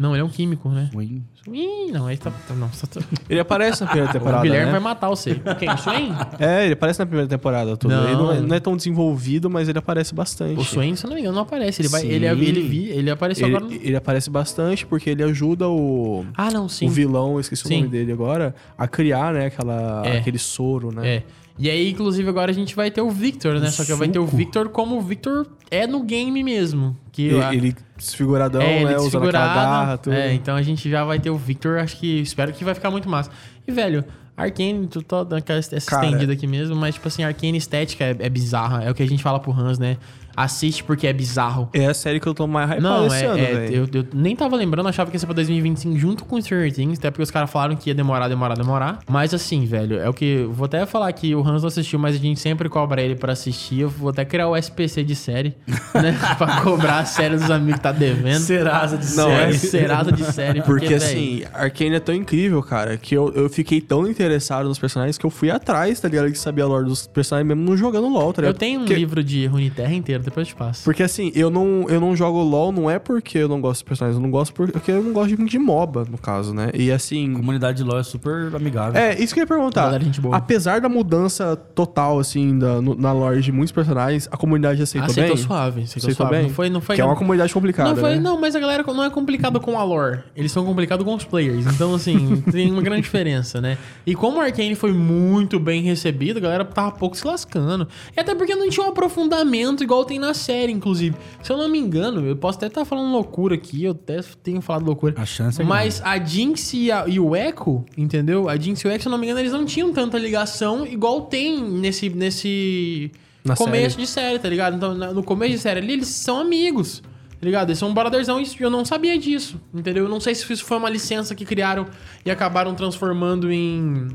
S3: Não, ele é um químico, né?
S2: Ui.
S3: Ih, não, aí tá. tá- não, só tá-
S1: Ele aparece na primeira
S3: o
S1: temporada,
S3: Guilherme
S1: né?
S3: vai matar você. Quem? O Swain?
S1: É, ele aparece na primeira temporada. Tudo.
S3: Não.
S1: Ele não é, não é tão desenvolvido, mas ele aparece bastante.
S3: O Swain, se eu não me engano, não aparece. Ele, vai,
S1: Sim.
S3: ele, ele, vi- ele apareceu
S1: Ele,
S3: agora. no-
S1: ele aparece bastante porque ele ajuda o,
S3: Ah, não, sim.
S1: o vilão, eu esqueci
S3: Sim.
S1: o nome dele agora, a criar, né, aquela,
S3: É.
S1: aquele soro, né?
S3: É. E aí, inclusive, agora a gente vai ter o Victor, né? Só que vai ter o. Victor como o Victor é no game mesmo. Que
S1: Ele,
S3: a-
S1: ele desfiguradão,
S3: é, ele
S1: né, usando aquela garra, tudo.
S3: É, então a gente já vai ter o Victor, acho que espero que vai ficar muito massa. E, velho, Arcane, tu tô dando aquela essa estendida aqui mesmo, mas, tipo assim, Arcane estética é, é bizarra. É o que a gente fala pro Hans, né? Assiste porque é bizarro.
S1: É a série que eu tô mais hypado
S3: Não,
S1: esse
S3: é,
S1: ano,
S3: é,
S1: velho.
S3: eu, eu nem tava lembrando, achava que ia ser pra 2025 junto com Stranger Things, até porque os caras falaram que ia demorar, demorar, demorar. Mas assim, velho, é o que. Vou até falar que o Hans não assistiu, mas a gente sempre cobra ele pra assistir. Eu vou até criar o SPC de série, né? pra cobrar a série dos amigos que tá devendo.
S2: Serasa de
S1: Não,
S3: série,
S1: é.
S3: Serasa de série.
S1: Porque,
S3: véi,
S1: assim, Arcane é tão incrível, cara, que eu, eu fiquei tão interessado nos personagens que eu fui atrás, tá ligado? De saber a lore dos personagens mesmo não jogando LOL, tá ligado?
S3: Eu tenho um
S1: Porque-
S3: livro de Runeterra inteiro, depois eu te passo.
S1: Porque assim, eu não, eu não jogo LOL não é porque eu não gosto dos personagens, eu não gosto porque eu não gosto de, de MOBA, no caso, né? E
S2: A
S1: assim.
S2: comunidade de LoL é super amigável.
S1: É, isso que eu ia perguntar.
S3: Galera, gente boa.
S1: Apesar da mudança total, assim, da, no- na lore de muitos personagens, a comunidade aceitou,
S3: Aceitou
S1: bem?
S3: suave, aceitou,
S1: Aceitou
S3: suave.
S1: bem?
S3: Não foi, não foi
S1: que é uma comunidade complicada,
S3: Não, foi,
S1: né?
S3: não, mas a galera não é complicada com a lore. Eles são complicados com os players. Então, assim, tem uma grande diferença, né? E como o Arcane foi muito bem recebido, a galera tava pouco se lascando. E até porque não tinha um aprofundamento igual tem na série, inclusive. Se eu não me engano, eu posso até estar falando loucura aqui, eu até tenho falado loucura.
S2: A chance é
S3: Mas a Jinx e, a- e o Echo, entendeu? A Jinx e o Echo, se eu não me engano, eles não tinham tanta ligação igual tem nesse, nesse
S1: Na
S3: começo
S1: série.
S3: de série, tá ligado? Então, no começo de série ali, eles são amigos, tá ligado? Eles são um brotherzão e eu não sabia disso, entendeu? Eu não sei se isso foi uma licença que criaram e acabaram transformando em...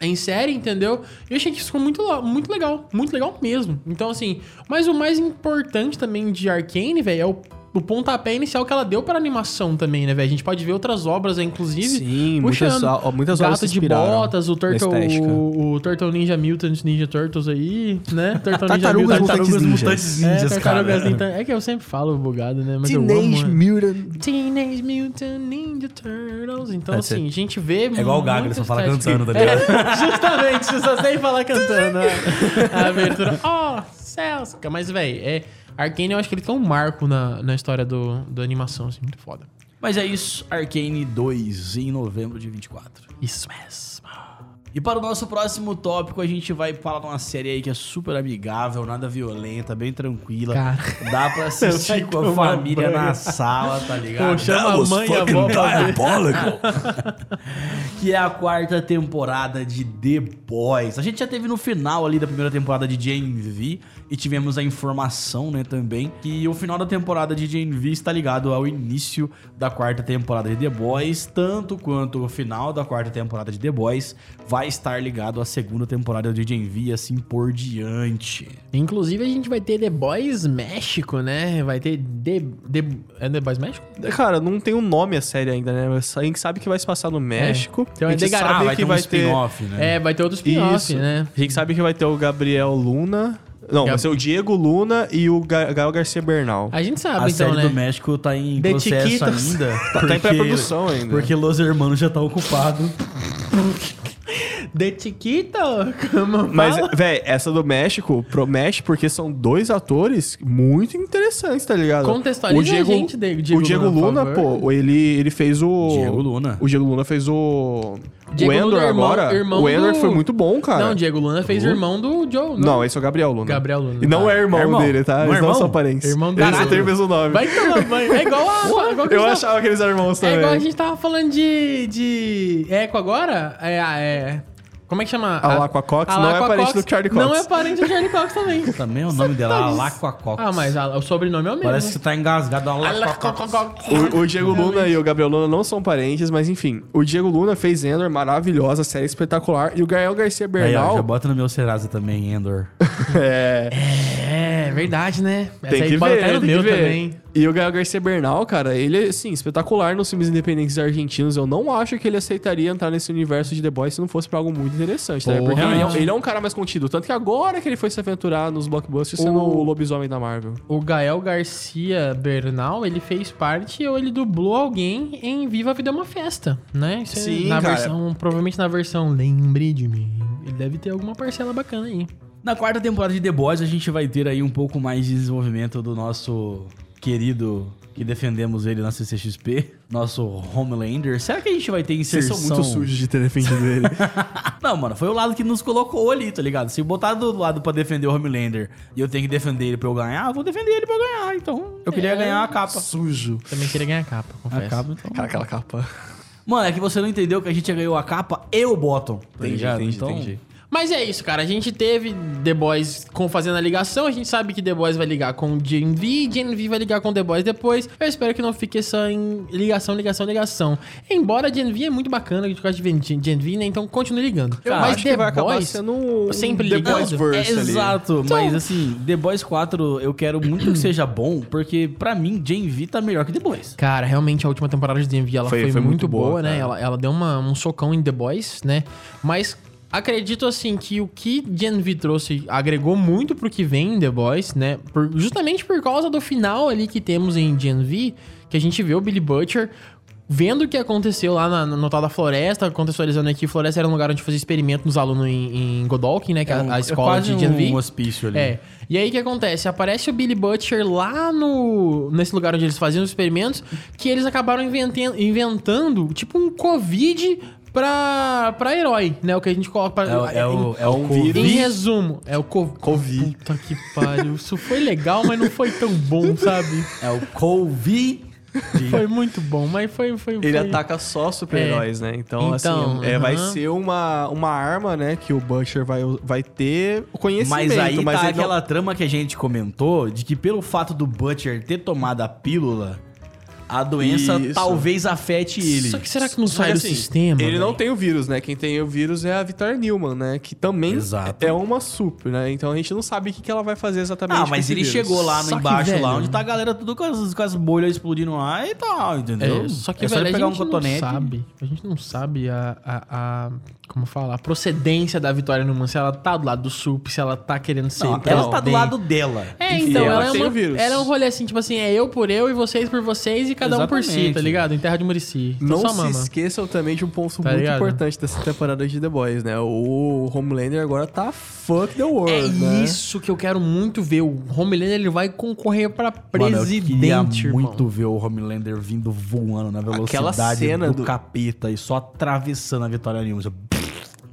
S3: Em série, entendeu? Eu achei que isso ficou muito, muito legal. Muito legal mesmo. Então, assim... Mas o mais importante também de Arcane, velho, é o, o pontapé inicial que ela deu pra animação também, né, velho? A gente pode ver outras obras, inclusive...
S1: Sim, muitas, ó, muitas obras
S3: Gato
S1: se
S3: de Botas, o Turtle, o, o Turtle Ninja Mutant Ninja Turtles aí, né? Turtle Ninja
S1: Tartarugas
S3: Mutant
S1: Mutantes Ninjas.
S2: Mutantes
S3: é,
S2: Ninjas,
S3: Tartarugas
S2: cara.
S3: Ninja- É que eu sempre falo bugado, né? Mas eu
S1: Teenage
S3: amo.
S1: Mutant...
S3: Teenage Mutant Ninja Turtles. Então,
S2: É,
S3: assim, a gente vê.
S2: É igual o Gaga, só fala cantando, tá ligado?
S3: É, justamente, você só sem falar cantando. né? A abertura. Oh, céus! Mas, velho, é. Arcane, eu acho que ele tem um marco na, na história do, do animação, assim, muito foda.
S2: Mas é isso, Arcane 2 em novembro de 24.
S3: Isso mesmo.
S2: E para o nosso próximo tópico, a gente vai falar de uma série aí que é super amigável, nada violenta, bem tranquila.
S3: Cara.
S2: Dá pra assistir com a família
S3: banho.
S2: na sala, tá ligado?
S3: Pô, chama a mãe e a avó
S2: que é a quarta temporada de The Boys. A gente já teve no final ali da primeira temporada de Jane V e tivemos a informação, né, também, que o final da temporada de Jane V está ligado ao início da quarta temporada de The Boys, tanto quanto o final da quarta temporada de The Boys vai estar ligado à segunda temporada de Jane V assim por diante.
S3: Inclusive, a gente vai ter The Boys México, né? Vai ter The, The, é The Boys México?
S1: Cara, não tem um nome a série ainda, né? Mas a gente sabe que vai se passar no México.
S3: Então
S1: a
S3: é
S1: gente
S3: The Gar-
S1: sabe
S2: Ah, vai
S1: que
S2: ter um
S1: vai ter.
S2: né?
S3: É, vai ter outro spin-off, né?
S1: A gente sabe que vai ter o Gabriel Luna. Não,
S3: Gab-
S1: vai ser o Diego Luna e o Ga- Gael Garcia Bernal.
S3: A gente sabe,
S2: A
S3: então,
S2: série
S3: né?
S2: do México tá em
S3: The
S2: processo
S3: Chiquitos.
S2: ainda.
S1: Tá- tá em pré-produção ainda.
S2: Porque Los Hermanos já tá ocupado.
S3: The Chiquito? Como
S1: Mas, véi, essa do México promete porque são dois atores muito interessantes, tá ligado?
S3: Contextualiza a gente, Diego- Diego
S1: o Diego
S3: Luna,
S1: Luna, pô, ele, ele fez o.
S2: Diego Luna.
S1: O Diego Luna fez o.
S3: Diego
S1: o Endor
S3: Luna, irmão-
S1: agora.
S3: irmão
S1: o Endor
S3: do-
S1: foi muito bom, cara.
S3: Não, Diego Luna fez irmão do Joe.
S1: Não, esse é o Gabriel Luna.
S3: Gabriel Luna.
S1: E não
S3: Tá.
S1: é irmão,
S2: É irmão.
S1: dele, tá?
S2: Não é
S1: Eles não
S2: irmão?
S1: são parentes.
S3: Irmão do
S1: Eles não têm o mesmo nome.
S3: Vai tomar banho. É igual a... igual
S1: Eu achava que eles eram irmãos
S3: tava- É
S1: também.
S3: igual a gente tava falando de... de Eco agora. É... é como é que chama?
S1: A Laqua Cox
S3: a
S1: não é
S3: Laqua
S1: parente do Charlie Cox.
S3: Não é parente do Charlie Cox também.
S2: Também é o nome dela,
S3: tá
S2: Alacua Cox.
S3: Ah, mas a- o sobrenome é o mesmo.
S2: Parece que tá engasgado. Alacua Cox.
S1: O, o Diego Luna e o Gabriel Luna não são parentes, mas enfim. O Diego Luna fez Endor, maravilhosa, série espetacular. E o Gael Garcia
S2: Aí, ó,
S1: Bernal.
S2: já bota no meu Serasa também, Endor.
S1: é,
S3: É, verdade, né?
S1: tem que ver, tem
S3: meu
S1: que ver.
S3: também.
S1: E o Gael Garcia Bernal, cara, ele é, assim, espetacular nos filmes independentes argentinos. Eu não acho que ele aceitaria entrar nesse universo de The Boys se não fosse pra algo muito interessante, né?
S3: Porra.
S1: Porque ele é, ele é um cara mais contido. Tanto que agora que ele foi se aventurar nos blockbusters sendo
S3: O-
S1: o lobisomem da Marvel.
S3: O Gael Garcia Bernal, ele fez parte ou ele dublou alguém em Viva a Vida é uma Festa, né? Isso é
S1: Sim,
S3: na
S1: cara.
S3: versão, provavelmente na versão Lembre de mim. Ele deve ter alguma parcela bacana aí.
S2: Na quarta temporada de The Boys, a gente vai ter aí um pouco mais de desenvolvimento do nosso querido, que defendemos ele na CCXP, nosso Homelander. Será que a gente vai ter
S1: Vocês
S2: inserção?
S1: são muito sujos de ter defendido ele.
S2: Não, mano, foi o lado que nos colocou ali, tá ligado? Se botar do lado pra defender o Homelander e eu tenho que defender ele pra eu ganhar, eu vou defender ele pra eu ganhar. Então, eu queria
S3: É,
S2: ganhar a capa.
S1: Sujo.
S3: Também queria ganhar a capa,
S2: A
S3: confesso.
S2: capa, então.
S1: Cara, aquela capa.
S2: Mano, é que você não entendeu que a gente já ganhou a capa e o bottom. Tá
S1: Entendi, entendi,
S2: então,
S1: entendi.
S3: Mas é isso, cara. A gente teve The Boys com fazendo a ligação. A gente sabe que The Boys vai ligar com Gen V. Gen V vai ligar com The Boys depois. Eu espero que não fique só em ligação, ligação, ligação. Embora Gen V é muito bacana, a gente gosta de ver Gen Gen V, né? Então continue ligando.
S1: Eu
S3: Mas
S1: acho que vai acabar sendo um
S3: sempre
S1: The. Boys verse
S2: É,
S1: ali.
S2: exato,
S3: Então-
S2: mas assim, The Boys 4 eu quero muito que seja bom, porque pra mim, Gen V tá melhor que The Boys.
S3: Cara, realmente a última temporada de Gen V ela foi,
S1: Foi- foi
S3: muito,
S1: muito
S3: boa,
S1: boa,
S3: né? Ela, ela deu uma- um socão em The Boys, né? Mas acredito assim que o que Gen V trouxe agregou muito pro que vem em The Boys, né? Por- justamente por causa do final ali que temos em Gen V, que a gente vê o Billy Butcher vendo o que aconteceu lá na, no tal da floresta, contextualizando aqui, floresta era um lugar onde fazia experimento nos alunos em, em Godolphin, né? Que é,
S2: um-
S3: a escola
S2: quase
S3: de Gen V.
S2: um hospício ali.
S3: É. E aí o que acontece? Aparece o Billy Butcher lá no nesse lugar onde eles faziam os experimentos, que eles acabaram inventen- inventando tipo um Covid pra, pra herói, né? O que a gente coloca pra,
S2: É, o- é o, é o
S1: um
S2: Covid.
S3: Em resumo, é o co
S1: Covid.
S3: Puta que pariu. Isso foi legal, mas não foi tão bom, sabe?
S2: É o Covid.
S3: Foi muito bom, mas foi. foi
S1: Ele
S3: foi...
S1: ataca só super-heróis, né? Então,
S3: Então,
S1: assim, é, vai ser uma, uma arma, né? Que o Butcher vai, vai ter o conhecimento.
S2: Mas aí tá
S1: ele não-
S2: aquela trama que a gente comentou de que pelo fato do Butcher ter tomado a pílula, a doença
S1: Isso.
S2: talvez afete ele.
S3: Só que será que não sai do
S1: assim,
S3: sistema?
S1: Ele não
S3: velho?
S1: tem o vírus, né? Quem tem o vírus é a Victoria Newman, né? Que também
S2: Exato.
S1: é uma super, né? Então a gente não sabe o que, ela vai fazer exatamente.
S2: Ah, mas ele
S1: vírus.
S2: chegou lá no
S3: Só
S2: embaixo, lá
S3: velho,
S2: onde tá a galera tudo com as, com as bolhas explodindo lá e tal, entendeu?
S3: É, só que,
S2: é só
S3: velho,
S2: ele pegar
S3: a
S2: um
S3: gente
S2: cotonete.
S3: não sabe. A gente não sabe a, a, a- Como fala? A procedência da Vitória Newman. Se ela tá do lado do Sup, se ela tá querendo ser.
S2: Não, ela
S3: presidente.
S2: tá do lado dela.
S3: É, então,
S1: ela
S3: ela, é uma, ela é um rolê assim, tipo assim, é eu por eu e vocês por vocês e cada um por si,
S2: Exatamente.
S3: tá ligado? Em terra de Murici. Então
S1: Não
S3: só
S1: se
S3: mama.
S1: esqueçam também de um ponto
S3: Tá
S1: muito
S3: ligado?
S1: importante dessa temporada de The Boys, né? O Homelander agora tá fuck the world,
S3: É
S1: né?
S3: isso que eu quero muito ver. O Homelander ele vai concorrer pra
S2: Mano, eu
S3: presidente,
S2: queria
S3: irmão.
S2: muito ver o Homelander vindo voando na velocidade
S1: Aquela cena
S2: do,
S1: do-
S2: capeta e só atravessando a Vitória Newman.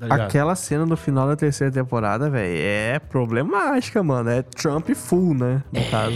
S2: Tá?
S1: Aquela cena no final da terceira temporada, velho, é problemática, mano. É Trump full, né? No caso.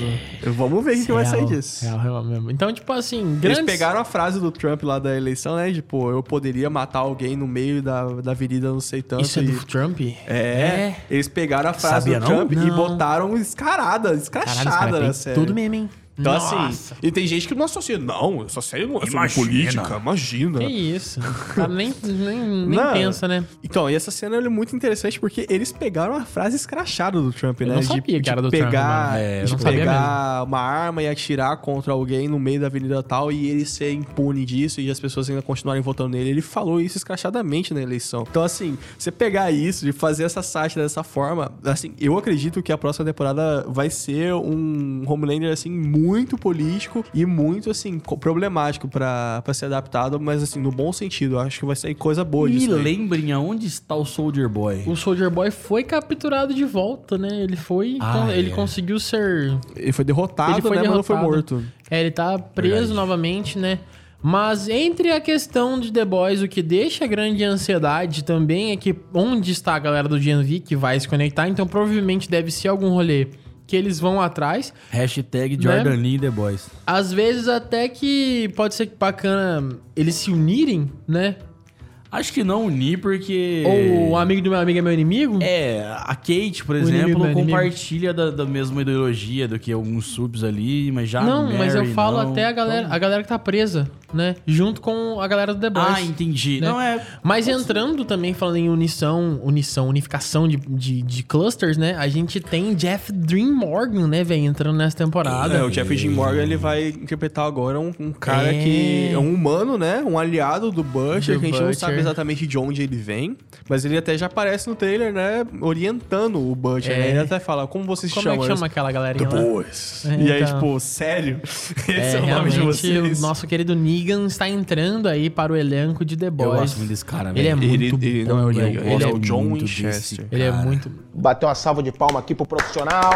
S1: Vamos ver o que, vai sair disso.
S3: Real, real mesmo. Então, tipo assim,
S1: Eles
S3: grandes...
S1: pegaram a frase do Trump lá da eleição, né? Tipo, eu poderia matar alguém no meio da, da avenida, não sei tanto.
S3: Isso é
S1: e-
S3: do Trump?
S1: É, eles pegaram a frase
S2: Sabia
S1: do
S2: não?
S1: Trump e
S3: Não.
S1: botaram escarada,
S3: Caralho,
S1: escrachada
S3: esse cara
S1: na série.
S3: tudo mesmo, hein?
S1: Então,
S3: Nossa.
S1: assim, e tem gente que não associa. Não, essa série não é sobre
S2: Imagina.
S1: política, imagina.
S3: Que isso? Cara nem, nem, nem
S1: Não.
S3: pensa, né?
S1: Então, e essa cena é muito interessante porque eles pegaram a frase escrachada do Trump,
S3: Eu
S1: né?
S3: não
S1: de,
S3: sabia que
S1: de
S3: era do Trump,
S1: pegar,
S3: mano.
S2: É, eu
S1: de
S3: não
S1: pegar uma arma e atirar contra alguém no meio da avenida tal e ele ser impune disso e as pessoas ainda continuarem votando nele. Ele falou isso escrachadamente na eleição. Então, assim, você pegar isso, de fazer essa sátira dessa forma, assim, eu acredito que a próxima temporada vai ser um Homelander, assim, muito político e muito, assim, co- problemático pra, pra ser adaptado, mas, assim, no bom sentido. Eu acho que vai sair coisa boa
S2: Me
S1: disso.
S2: lembrem aonde está o Soldier Boy.
S3: O Soldier Boy foi capturado de volta, né? Ele foi.
S2: Ah,
S3: ele
S2: é.
S3: conseguiu ser.
S1: Ele foi derrotado,
S3: Ele foi
S1: né? Mas não foi
S3: derrotado.
S1: morto.
S3: É, ele tá preso
S2: Verdade.
S3: novamente, né? Mas entre a questão de The Boys, o que deixa grande ansiedade também é que onde está a galera do GNV que vai se conectar, então provavelmente deve ser algum rolê que eles vão atrás.
S2: Hashtag Jordan Lee The Boys.
S3: Às vezes até que pode ser bacana eles se unirem, né?
S2: Acho que não unir porque...
S3: Ou o amigo do meu amigo é meu inimigo.
S2: É, a Kate, por
S3: inimigo
S2: exemplo, compartilha da, da mesma ideologia do que alguns subs ali, mas já
S3: não, mas eu
S2: Mary
S3: falo
S2: não.
S3: até a galera,
S2: Então-
S3: a galera que tá presa, né? Junto com a galera do The Boys.
S2: Ah, entendi.
S3: né?
S2: Não é...
S3: Mas entrando também, falando em unição, unição, unificação de, de, de clusters, né? A gente tem Jeff Dream Morgan, né, velho, entrando nessa temporada.
S1: É, o Jeffrey Dean Morgan ele vai interpretar agora um, um cara
S3: É.
S1: que é um humano, né? Um aliado do Butcher,
S3: Do
S1: que a gente não
S3: Butcher.
S1: sabe exatamente de onde ele vem. Mas ele até já aparece no trailer, né? Orientando o Butcher.
S3: É.
S1: né? Ele até fala, como vocês
S3: Como
S1: chamam?
S3: é que chama aquela galerinha
S1: The? Boys.
S3: É,
S1: e aí,
S3: então.
S1: tipo, sério? Esse
S3: É,
S1: é, o nome de
S3: realmente,
S1: vocês?
S3: o nosso querido Negan está entrando aí para o elenco de The
S2: Eu
S3: Boys.
S2: gosto muito desse cara,
S3: Ele é
S2: velho.
S3: muito
S1: Ele- ele
S3: bom,
S1: não é o
S3: velho.
S1: Negan,
S3: Ele
S1: ele
S3: é
S1: o John
S2: muito
S1: Winchester.
S3: Ele é muito...
S5: Bateu uma salva de palma aqui pro profissional.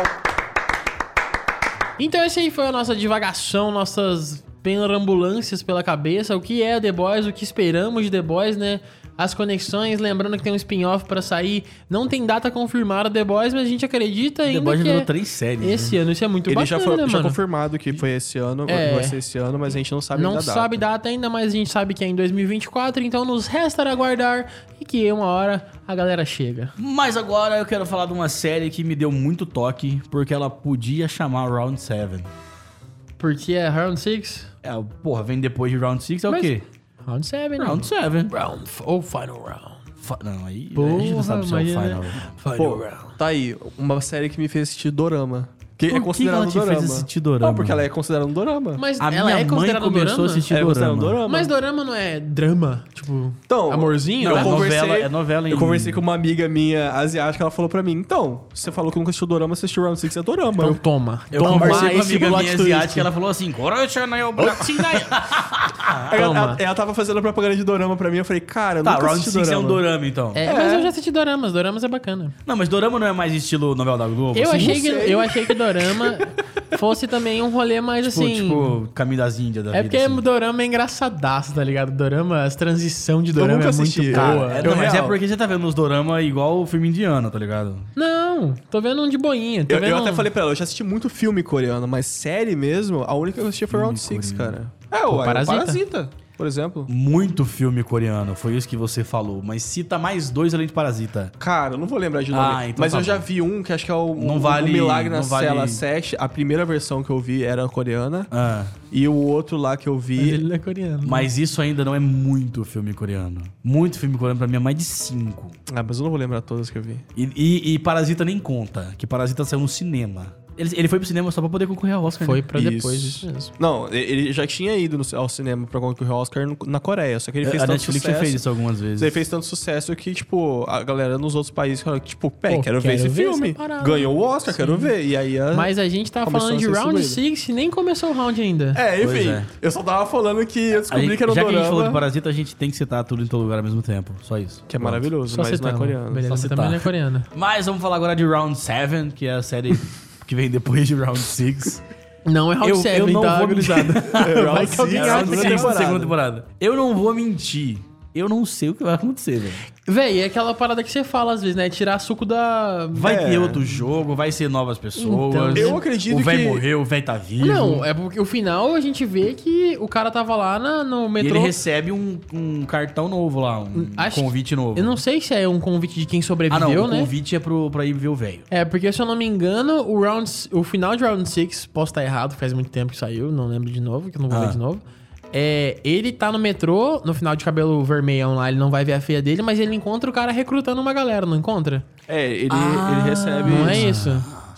S3: Então esse aí foi a nossa divagação, nossas perambulâncias pela cabeça, o que é The Boys, o que esperamos de The Boys, né? As conexões, lembrando que tem um spin-off pra sair. Não tem data confirmada The Boys, mas a gente acredita ainda
S2: The Boys já
S3: que
S2: durou
S3: é
S2: três séries.
S3: esse ano. Isso é muito
S1: Ele
S3: bacana,
S1: já foi
S3: né,
S1: já
S3: mano?
S1: confirmado que foi esse ano,
S3: É.
S1: vai ser esse ano, mas a gente não sabe
S3: Não
S1: ainda a
S3: sabe data ainda, mas a gente sabe que é em 2024, então nos resta aguardar e que uma hora a galera chega.
S2: Mas agora eu quero falar de uma série que me deu muito toque, porque ela podia chamar Round 7.
S3: Porque é Round 6?
S2: É, porra, vem depois de Round 6 é o
S3: Mas-
S2: quê?
S3: Round 7, né?
S2: Round 7.
S3: Round ou Final Round.
S2: Fa- Não, aí a
S3: Porra,
S2: gente não sabe se é o
S3: imagina.
S2: final.
S3: Final
S1: Pô,
S3: Round.
S1: tá aí, uma série que me fez assistir Dorama. Que
S2: Por
S1: é
S2: que
S1: considerado
S2: ela te fez
S1: Dorama.
S2: assistir Dorama?
S1: Não, porque ela é considerada um Dorama.
S3: Mas
S2: A
S3: ela
S2: minha
S3: é
S2: mãe
S3: considerada
S2: começou
S3: dorama?
S2: a assistir
S1: é um
S2: Dorama.
S1: Dorama.
S3: Mas dorama não é drama? Tipo,
S1: Então,
S3: amorzinho?
S1: eu
S2: Não, é
S3: né?
S1: conversei,
S2: novela- é novela em-
S1: Eu conversei com uma amiga minha asiática, ela falou pra mim, então, você falou que nunca assistiu Dorama, você assistiu Round 6, é Dorama.
S3: Então
S1: Eu-
S3: toma.
S2: Eu
S3: toma
S2: conversei com uma
S3: esse
S2: amiga minha asiática, ela falou assim, na
S1: ela,
S3: Toma.
S1: ela, ela tava fazendo propaganda de Dorama pra mim, eu falei, cara, eu
S2: Tá,
S1: nunca
S2: Round
S1: assisti
S2: 6 é um
S1: Dorama.
S2: dorama, então.
S3: É, mas eu já assisti doramas. Doramas é bacana.
S2: Não, mas dorama não é mais estilo novela da Globo?
S3: Eu
S2: assim?
S3: achei, que,
S1: sei.
S3: Dorama fosse também um rolê mais
S2: Tipo,
S3: assim...
S2: tipo, Caminho das Índias da
S3: é
S2: vida,
S3: porque
S2: assim.
S3: dorama é engraçadaço, tá ligado? Dorama, as transição de dorama
S1: nunca
S3: é
S1: assisti.
S3: muito
S1: Cara,
S3: boa.
S2: É, não, mas é porque você tá vendo os dorama igual o filme indiano, tá ligado?
S3: Não, tô vendo um de boinha. Tô
S1: Eu,
S3: vendo
S1: eu até
S3: um-
S1: falei pra ela, eu já assisti muito filme coreano, mas série mesmo, a única que eu assisti foi Round 6, cara. É, o
S3: Parasita.
S1: Parasita. Por exemplo.
S2: Muito filme coreano, foi isso que você falou. Mas cita mais dois além de Parasita.
S1: Cara, eu não vou lembrar de nome.
S2: Ah, então
S1: mas
S2: tá
S1: eu já
S2: bom.
S1: vi um que acho que é o,
S2: Não
S1: o-
S2: vale-
S1: o Milagre na
S2: vale-
S1: Cela 7. A primeira versão que eu vi era coreana.
S2: Ah,
S1: E o outro lá que eu
S3: Mas
S1: vi.
S3: ele não é coreano.
S2: mas isso ainda não é muito filme coreano. Muito filme coreano pra mim é mais de cinco.
S1: Ah, mas eu não vou lembrar todas que eu vi.
S2: E, e- e Parasita nem conta, que Parasita saiu no cinema. Ele, ele foi pro cinema só pra poder concorrer ao Oscar.
S3: Foi
S2: né?
S3: pra
S1: Isso.
S3: depois, isso mesmo.
S1: Não, ele já tinha ido no- ao cinema pra concorrer ao Oscar no- na Coreia. Só que ele fez
S2: A
S1: tanto
S2: Netflix
S1: sucesso.
S2: fez isso algumas vezes.
S1: Ele fez tanto sucesso que, tipo, a galera nos outros países falou, tipo, pé,
S3: Pô,
S1: quero ver
S3: quero
S1: esse
S3: ver
S1: filme. Ganhou o Oscar, quero ver. E aí a...
S3: Mas a gente tava
S1: Começou
S3: falando de
S1: a
S3: Round
S1: distribuído.
S3: 6 e nem começou o round ainda.
S1: É, enfim.
S2: é.
S1: Eu só tava falando que eu
S2: A
S1: descobri
S2: gente-
S1: que era um
S2: já que a gente falou de
S1: dorama.
S2: Parasita, a gente tem que citar tudo em todo lugar ao mesmo tempo. Só isso.
S1: Que é
S2: Pronto.
S1: maravilhoso,
S3: Só
S1: mas não é
S3: citando.
S1: coreano.
S3: Beleza,
S2: Só citar.
S3: também não é coreano.
S2: Mas vamos falar agora de Round 7, que é a série que vem depois de Round 6.
S3: Não é round
S2: Eu-
S3: 7,
S2: eu não
S3: tá,
S2: vou
S3: gurizada?
S1: É, Round
S3: que alguém
S1: six,
S3: acha
S1: round
S3: que
S2: segunda,
S3: é
S1: temporada.
S2: segunda temporada. Eu não vou mentir. Eu não sei o que vai acontecer, velho.
S3: Véi, é aquela parada que você fala às vezes, né? Tirar suco da.
S2: Vai
S1: É.
S2: ter outro jogo, vai ser novas pessoas.
S3: Então,
S1: eu acredito
S2: O velho
S1: que-
S2: morreu, o velho tá vivo.
S3: Não, é porque o final a gente vê que o cara tava lá na- no
S2: E
S3: metrô.
S2: ele recebe um, um cartão novo lá, um
S3: Acho-
S2: convite novo.
S3: Eu não sei se é um convite de quem
S2: ah,
S3: sobreviveu,
S2: não, o
S3: né?
S2: convite é pro, pra ir ver o velho.
S3: É, porque se eu não me engano, o round, o final de Round 6, posso estar errado, faz muito tempo que saiu, não lembro de novo, que eu não vou
S2: Ah.
S3: ver de novo. É, ele tá no metrô, no final de cabelo vermelhão lá, ele não vai ver a feia dele, mas ele encontra o cara recrutando uma galera, não encontra?
S1: É, ele,
S2: Ah,
S1: ele recebe.
S3: Não é isso?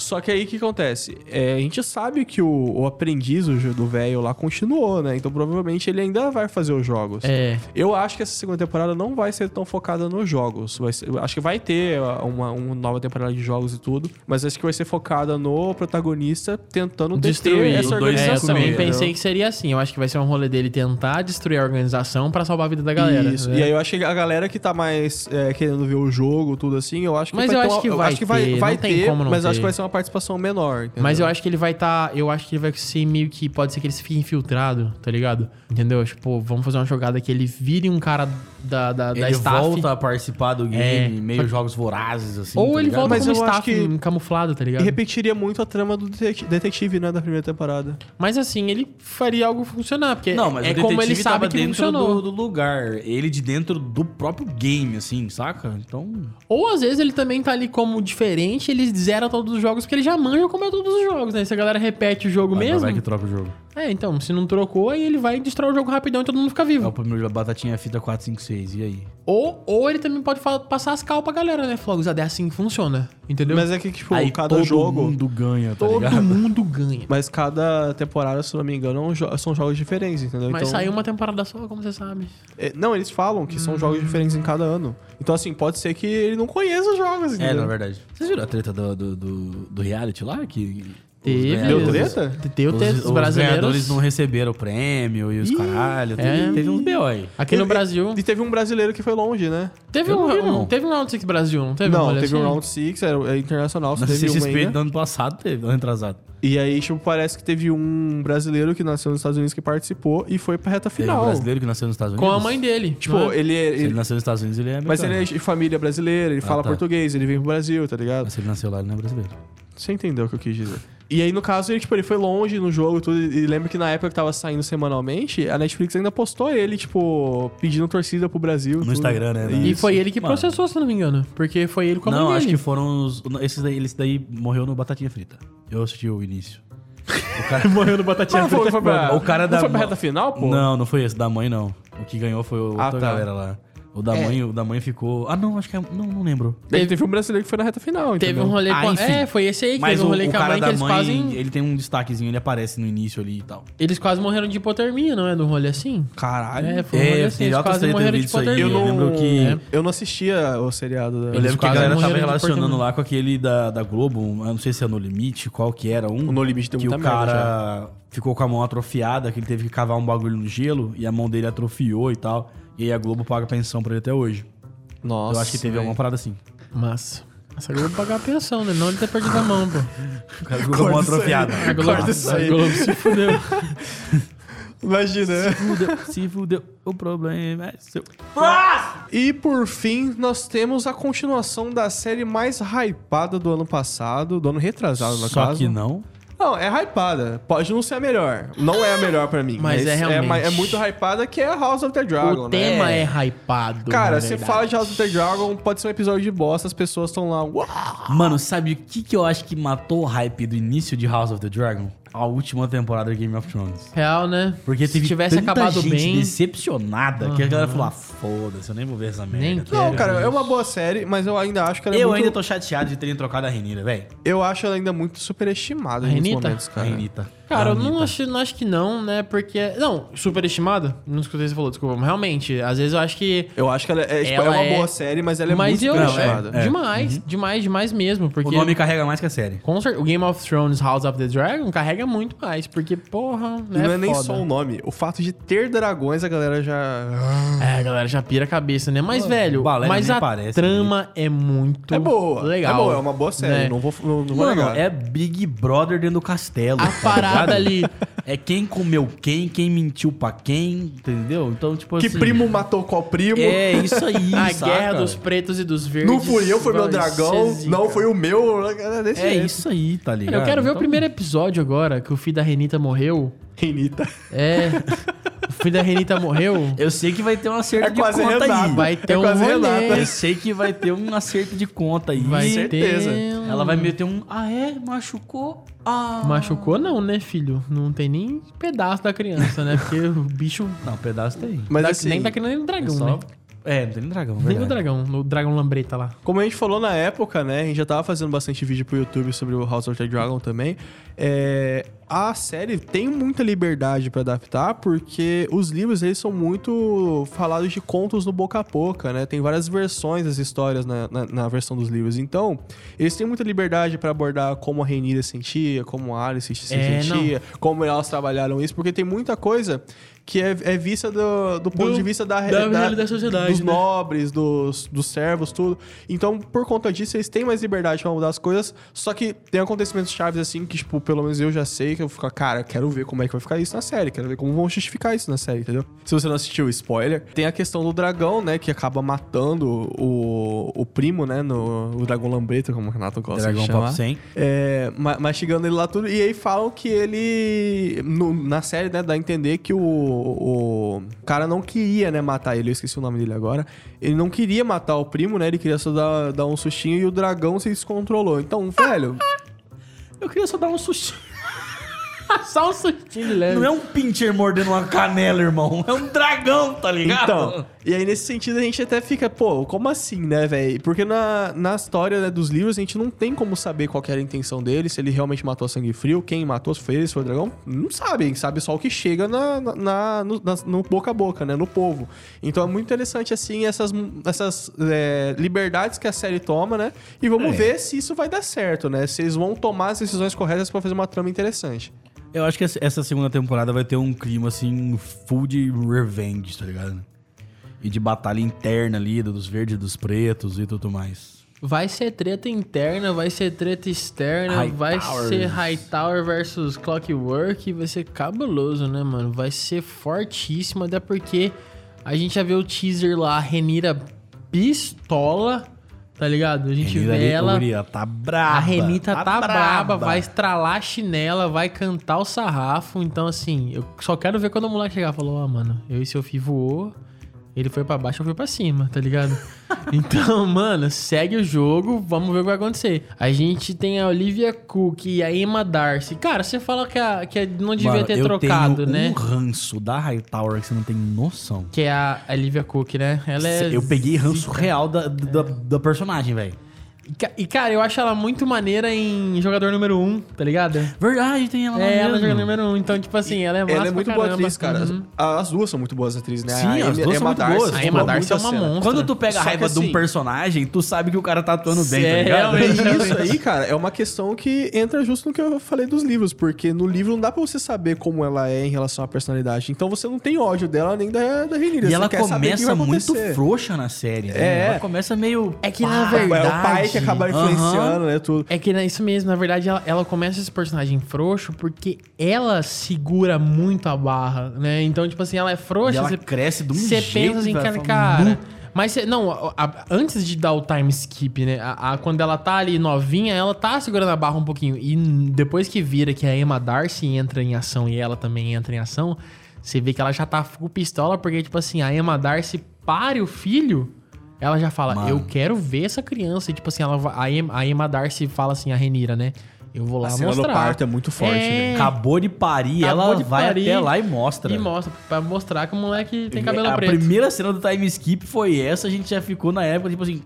S1: Só que aí o que acontece? É, a gente sabe que o, o aprendiz do velho lá continuou, né? Então provavelmente ele ainda vai fazer os jogos.
S3: É.
S1: Eu acho que essa segunda temporada não vai ser tão focada nos jogos. Ser- acho que vai ter uma, uma nova temporada de jogos e tudo, mas acho que vai ser focada no protagonista tentando
S3: Destruir
S1: essa
S2: o dois
S3: É, eu
S1: organização.
S3: também pensei que seria assim. Eu acho que vai ser um rolê dele tentar destruir a organização pra salvar a vida da galera.
S1: Isso.
S3: né?
S1: E aí eu acho que a galera que tá mais é, querendo ver o jogo, tudo assim, eu acho que
S3: Mas
S1: vai
S3: eu
S1: ter
S3: acho
S1: uma-
S3: que vai
S1: acho que vai,
S3: ter,
S1: vai ter,
S3: como não
S1: mas acho
S3: ter.
S1: que vai ser uma participação menor. entendeu?
S3: Mas eu acho que ele vai estar. eu acho que ele vai ser meio que. Pode ser que ele fique infiltrado, tá ligado? Entendeu? Tipo, vamos fazer uma jogada que ele vire um cara da, da, da
S2: Ele
S3: staff.
S2: volta a participar do game,
S3: É.
S2: meio jogos vorazes, assim.
S3: Ou
S2: tá
S3: ele
S2: ligado?
S3: volta
S1: Mas
S3: como
S1: eu acho
S3: staff
S1: que-
S3: camuflado, tá
S1: E
S3: ligado?
S1: repetiria muito a trama do detetive, né, da primeira temporada.
S3: Mas assim, ele faria algo funcionar, porque
S2: Não, mas
S3: é
S2: o
S3: como ele sabe que
S2: dentro
S3: funcionou.
S2: do, do lugar. Ele de dentro do próprio game, assim, saca? Então.
S3: Ou às vezes ele também tá ali como diferente, ele zera todos os jogos, porque ele já manja como é todos os jogos, né? Se a galera repete o jogo
S2: Vai,
S3: mesmo.
S2: vai que troca o jogo.
S3: É, então, se não trocou, aí ele vai destrói o jogo rapidão e todo mundo fica
S2: É
S3: vivo.
S2: o primeiro batatinha fita 4, 5, 6. E aí?
S3: Ou, ou ele também pode fa- passar as cal pra galera, né? Falar, "Gurizada, é assim que funciona. Entendeu?
S1: Mas é que, tipo,
S2: aí
S1: cada
S2: todo
S1: jogo.
S2: mundo ganha, tá
S3: todo
S2: ligado?
S3: mundo ganha.
S1: Mas cada temporada, se eu não me engano, é são jogos diferentes, entendeu?
S3: Mas
S1: então,
S3: saiu uma temporada só, como você sabe.
S1: é, Não, eles falam que são jogos diferentes em cada ano. Então, assim, pode ser que ele não conheça os jogos,
S2: É,
S1: entendeu?
S2: na verdade. Vocês viram a treta do, do, do, do reality lá? Que
S3: Teve.
S1: Deu treta?
S3: Deu treta. Os,
S2: Os
S3: brasileiros.
S2: ganhadores não receberam o prêmio e os
S3: Ih,
S2: caralho.
S3: é.
S2: Teve, teve uns B.O. aí.
S3: Aqui no Brasil.
S1: E teve um brasileiro que foi longe, né?
S3: Teve
S2: Eu
S3: um,
S2: não vi,
S3: um-
S2: não.
S3: teve um Round 6 Brasil, não teve?
S1: não, teve um
S3: assim?
S1: Round 6, é, é internacional,
S2: Na
S1: teve um
S2: CXP do ano passado teve, ano retrasado.
S1: E aí, tipo, parece que teve um brasileiro que nasceu nos Estados Unidos que participou e foi pra reta
S2: Teve um
S1: final.
S2: brasileiro que nasceu nos Estados Unidos.
S3: Com a mãe dele.
S1: Tipo,
S3: é?
S1: ele, é-
S2: Se ele
S1: ele-
S2: nasceu nos Estados Unidos, ele é
S1: Mas ele
S2: americano.
S1: é de família brasileira, ele fala
S2: tá.
S1: português, ele vem pro Brasil, tá ligado?
S2: Mas se ele nasceu lá, ele não é brasileiro.
S1: Você entendeu o que eu quis dizer. E aí, no caso, ele, tipo, ele foi longe no jogo e tudo. E lembro que na época que tava saindo semanalmente, a Netflix ainda postou ele, tipo, pedindo torcida pro Brasil.
S2: No
S1: tudo.
S2: Instagram, né?
S3: E
S1: Isso.
S3: foi ele que
S2: Mano.
S3: processou, se não me engano. Porque foi ele com a mãe
S2: Não,
S3: dele.
S2: acho que foram os. Esses daí, esse daí morreu no Batatinha Frita. Eu assisti o início. O cara
S3: morreu no batatinha
S1: Não, foi, foi pra,
S2: O cara
S1: não
S2: da
S1: foi pra reta final, pô?
S2: Não, não foi esse, da mãe não. O que ganhou foi outra
S1: Ah, tá.
S2: galera lá. O da
S3: É.
S2: mãe, o da mãe ficou. Ah, não, acho que é. Não, não lembro.
S1: Ele teve um brasileiro que foi na reta final,
S3: Teve
S1: entendeu?
S3: um rolê
S2: Ah,
S3: com a...
S2: enfim.
S3: É, foi esse aí que
S2: Mas
S3: teve
S2: o,
S3: um rolê
S2: o
S3: com a
S2: cara
S3: mãe que
S2: da
S3: eles
S2: mãe,
S3: quase...
S2: ele tem um destaquezinho, ele aparece no início ali e tal.
S3: Eles quase morreram de hipotermia, não é? Do rolê assim?
S1: Caralho.
S3: É, foi um rolê
S2: É,
S3: assim.
S2: tem
S3: Eles quase morreram de
S2: aí.
S3: hipotermia.
S2: Eu
S1: Eu não,
S2: lembro que-
S1: É. eu não assistia o seriado da...
S2: Eu
S3: Eles
S2: lembro que a galera tava relacionando lá com aquele da, da Globo, eu não sei se é No Limite, qual que era um.
S1: O No Limite deu
S2: Que o cara ficou com a mão atrofiada, que ele teve que cavar um bagulho no gelo e a mão dele atrofiou e tal. E aí a Globo paga pensão pra ele até hoje.
S1: Nossa.
S2: eu acho que teve alguma parada assim.
S3: Massa. Essa Globo pagar a pensão, né? Não ele ter perdido a mão, pô.
S2: O cara ficou com a mão atrofiada.
S3: A Globo, a Globo se fudeu.
S1: Imagina.
S2: Fudeu, se fudeu, o problema é seu.
S1: E por fim, nós temos a continuação da série mais hypada do ano passado, do ano retrasado, no
S2: Só
S1: caso.
S2: que não.
S1: Não, é hypada. Pode não ser a melhor. Não é a melhor pra mim.
S3: Mas é realmente.
S1: ma- É, muito hypada que é House of the Dragon,
S3: o tema
S1: né?
S3: é hypado.
S1: Cara,
S3: verdade.
S1: fala de House of the Dragon, pode ser um episódio de bosta, as pessoas estão lá. "Uau!"
S2: Mano, sabe o que, que eu acho que matou o hype do início de House of the Dragon? A última temporada de Game of Thrones.
S3: Real, né?
S2: Porque
S3: Se tivesse
S2: tanta
S3: acabado
S2: gente
S3: bem.
S2: decepcionada que a galera falou: ah, foda-se, eu nem vou ver essa merda.
S3: Nem
S1: Não,
S3: quero
S1: cara,
S3: ver
S1: é uma boa série, mas eu ainda acho que ela é
S2: Eu
S1: muito...
S2: ainda tô chateado de terem trocado a Renira, velho.
S1: Eu acho ela ainda muito superestimada em muitos
S3: Renita?
S1: momentos,
S2: A
S1: cara.
S2: Renita.
S3: Cara, eu não acho, não acho que não, né? Porque. Não, superestimada? Não escutei o que você falou, desculpa. Mas realmente, às vezes eu acho que.
S1: Eu acho que ela é, tipo, é
S3: Ela
S1: uma
S3: é-
S1: boa série, mas ela é
S3: mas
S1: muito
S3: eu.
S1: superestimada.
S3: é, Demais, demais, demais mesmo. Porque.
S2: O nome carrega mais que a série.
S3: com cer- o Game of Thrones House of the Dragon carrega muito mais. Porque, porra,
S1: E
S3: né?
S1: não é nem
S3: foda.
S1: só o nome. O fato de ter dragões, a galera já.
S3: É, a galera já pira a cabeça, né? Mas, velho,
S2: Balé
S3: mas a
S2: parece,
S3: trama é muito
S1: É boa.
S3: legal.
S1: É boa, é uma boa série.
S3: né?
S1: Não vou, não, não vou
S2: Mano,
S1: negar.
S2: é Big Brother dentro do castelo.
S3: A parada Nada ali.
S2: É quem comeu quem, quem mentiu pra quem, entendeu? Então, tipo
S1: Que
S2: assim...
S1: primo matou qual primo?
S2: É, isso aí,
S3: A
S2: saca?
S3: guerra dos pretos e dos verdes.
S1: Não fui eu, foi meu dragão. Não foi o meu. É desse
S2: É
S1: jeito.
S2: isso aí, tá ligado?
S3: Eu quero ver o
S2: Então,
S3: primeiro episódio agora, que o filho da Renita morreu.
S1: Renita.
S3: É. o filho da Renita morreu.
S2: Eu sei que vai ter um acerto
S1: É
S2: de
S1: quase
S2: conta aí.
S3: Vai ter
S1: É
S3: um
S1: quase
S3: rolê.
S1: Renata.
S2: Eu sei que vai ter um acerto de conta aí.
S3: Vai
S1: certeza.
S3: ter um-
S2: Ela vai meter um. Ah, é? Machucou? Ah.
S3: Machucou não, né, filho? Não tem nem pedaço da criança, né? Porque o bicho
S2: Não, pedaço tem.
S1: Mas
S3: da-
S1: assim,
S3: nem tá querendo nem o dragão,
S2: Só-
S3: né?
S2: É, não tem nem dragão.
S3: Nem o
S2: verdade.
S3: dragão, o dragão lambreta lá.
S1: Como a gente falou na época, né? A gente já tava fazendo bastante vídeo pro YouTube sobre o House of the Dragon também. É, a série tem muita liberdade pra adaptar, porque os livros eles são muito falados de contos no boca a boca, né? Tem várias versões das histórias na, na, na versão dos livros. Então, eles têm muita liberdade pra abordar como a Rhaenyra sentia, como a Alice se
S3: É,
S1: sentia, como elas trabalharam isso, porque tem muita coisa que é, é vista do, do ponto
S3: Do-
S1: de vista da,
S3: da realidade da sociedade,
S1: dos
S3: né?
S1: nobres, dos, dos servos, tudo. Então, por conta disso, eles têm mais liberdade pra mudar as coisas. Só que tem acontecimentos chaves assim que, tipo, pelo menos eu já sei que eu fico, cara, quero ver como é que vai ficar isso na série. Quero ver como vão justificar isso na série, entendeu? Se você não assistiu, spoiler. Tem a questão do dragão, né? Que acaba matando o, o primo, né? No, o dragão lambreta, como o Renato gosta
S2: Dragão
S1: de chamar.
S2: 100.
S1: É, ma- mastigando ele lá tudo. E aí falam que ele. no- na série, né, dá a entender que o, o cara não queria, né, matar ele. Eu esqueci o nome dele agora. Ele não queria matar o primo, né? Ele queria só dar, dar um sustinho e o dragão se descontrolou. Então, velho.
S2: Eu queria só dar um sustinho.
S3: Só um sustinho de leve.
S2: Não é um pincher mordendo uma canela, irmão. É um dragão, tá ligado?
S1: Então, e aí nesse sentido a gente até fica, pô, como assim, né, velho? Porque na, na história né, dos livros a gente não tem como saber qual que era a intenção dele, se ele realmente matou a sangue frio, quem matou, se foi ele, se foi o dragão. Não sabe, sabe só o que chega na, na- na- no, na- no boca a boca, né, no povo. Então é muito interessante, assim, essas, essas é, liberdades que a série toma, né? E vamos
S2: É.
S1: ver se isso vai dar certo, né? Se eles vão tomar as decisões corretas pra fazer uma trama interessante.
S2: Eu acho que essa- segunda temporada vai ter um clima, assim, full de revenge, tá ligado? E de batalha interna ali, dos verdes e dos pretos e tudo mais.
S3: Vai ser treta interna, vai ser treta externa,
S2: High
S3: vai
S2: Towers.
S3: ser Hightower versus Clockwork, vai ser cabuloso, né, mano? Vai ser fortíssimo, até porque a gente já vê o teaser lá, a Renira pistola, tá ligado? A gente
S2: Renira
S3: vê ela...
S2: Uria, tá braba.
S3: A Renita tá, braba, vai estralar a chinela, vai cantar o sarrafo. Então, assim, eu só quero ver quando o moleque chegar falou: Ó, mano, eu e seu filho voou. Ele foi pra baixo, eu fui pra cima, tá ligado? então, mano, segue o jogo, vamos ver o que vai acontecer. A gente tem a Olivia Cook e a Emma Darcy. Cara, você fala que, a, que a- não devia
S2: Mano,
S3: ter
S2: eu
S3: trocado,
S2: tenho
S3: né?
S2: um ranço da Hightower que você não tem noção.
S3: Que é a Olivia Cook, né? Ela é.
S2: eu peguei ranço
S3: zica.
S2: real da, da, da personagem, velho.
S3: E ca- cara, eu acho ela muito maneira em jogador número 1, um, tá ligado?
S2: Verdade, tem ela lá
S3: É, ela
S2: mesmo.
S3: joga número 1. Um, então, tipo assim, ela é massa
S1: Ela é
S3: pra
S1: muito boa atriz, cara.
S3: Uhum.
S1: As duas são muito boas atrizes, né?
S2: Sim,
S1: A
S2: as
S1: Emma-
S2: duas são muito
S1: Darcy,
S2: boas.
S3: A
S1: tipo,
S3: Emma Darcy é uma
S1: cena.
S3: monstro.
S2: Quando tu pega a
S1: Só
S2: raiva de um
S1: assim-
S2: personagem, tu sabe que o cara tá atuando bem, tá
S3: É,
S2: ligado?
S3: realmente.
S1: E isso aí, cara, é uma questão que entra justo no que eu falei dos livros, porque no livro não dá pra você saber como ela é em relação à personalidade. Então você não tem ódio dela nem da, da Rhaenyra.
S2: E
S1: Você
S2: ela
S1: quer saber o que
S2: começa
S1: vai
S2: muito frouxa na série, né?
S1: É.
S2: Ela começa meio...
S3: É que, na verdade-
S1: É o pai que acaba influenciando, né, tudo.
S3: É que é isso mesmo, na verdade, ela, ela começa esse personagem frouxo porque ela segura muito a barra, né? Então, tipo assim, ela é
S2: E
S3: frouxa.
S2: ela
S3: você-
S2: cresce de um
S3: Você pensa assim, cara, cara.
S2: "Nu".
S3: Mas não, a- a- antes de dar o time skip, né? A, quando ela tá ali novinha, ela tá segurando a barra um pouquinho. E depois que vira que a Emma Darcy entra em ação e ela também entra em ação, você vê que ela já tá full pistola, porque, tipo assim, a Emma Darcy pare o filho. Ela já fala,
S2: Mano.
S3: eu quero ver essa criança. E, tipo assim, ela, a, Emma, a Emma Darcy fala assim, a Renira, né? Eu vou lá
S1: A
S3: mostrar.
S1: parto é muito forte, né?
S2: Acabou de parir,
S3: Acabou
S2: ela
S3: de
S2: vai
S3: parir
S2: até lá e mostra.
S3: E mostra, pra mostrar que o moleque tem cabelo
S2: a
S3: preto.
S2: primeira cena do time skip foi essa, a gente já ficou na época, tipo assim,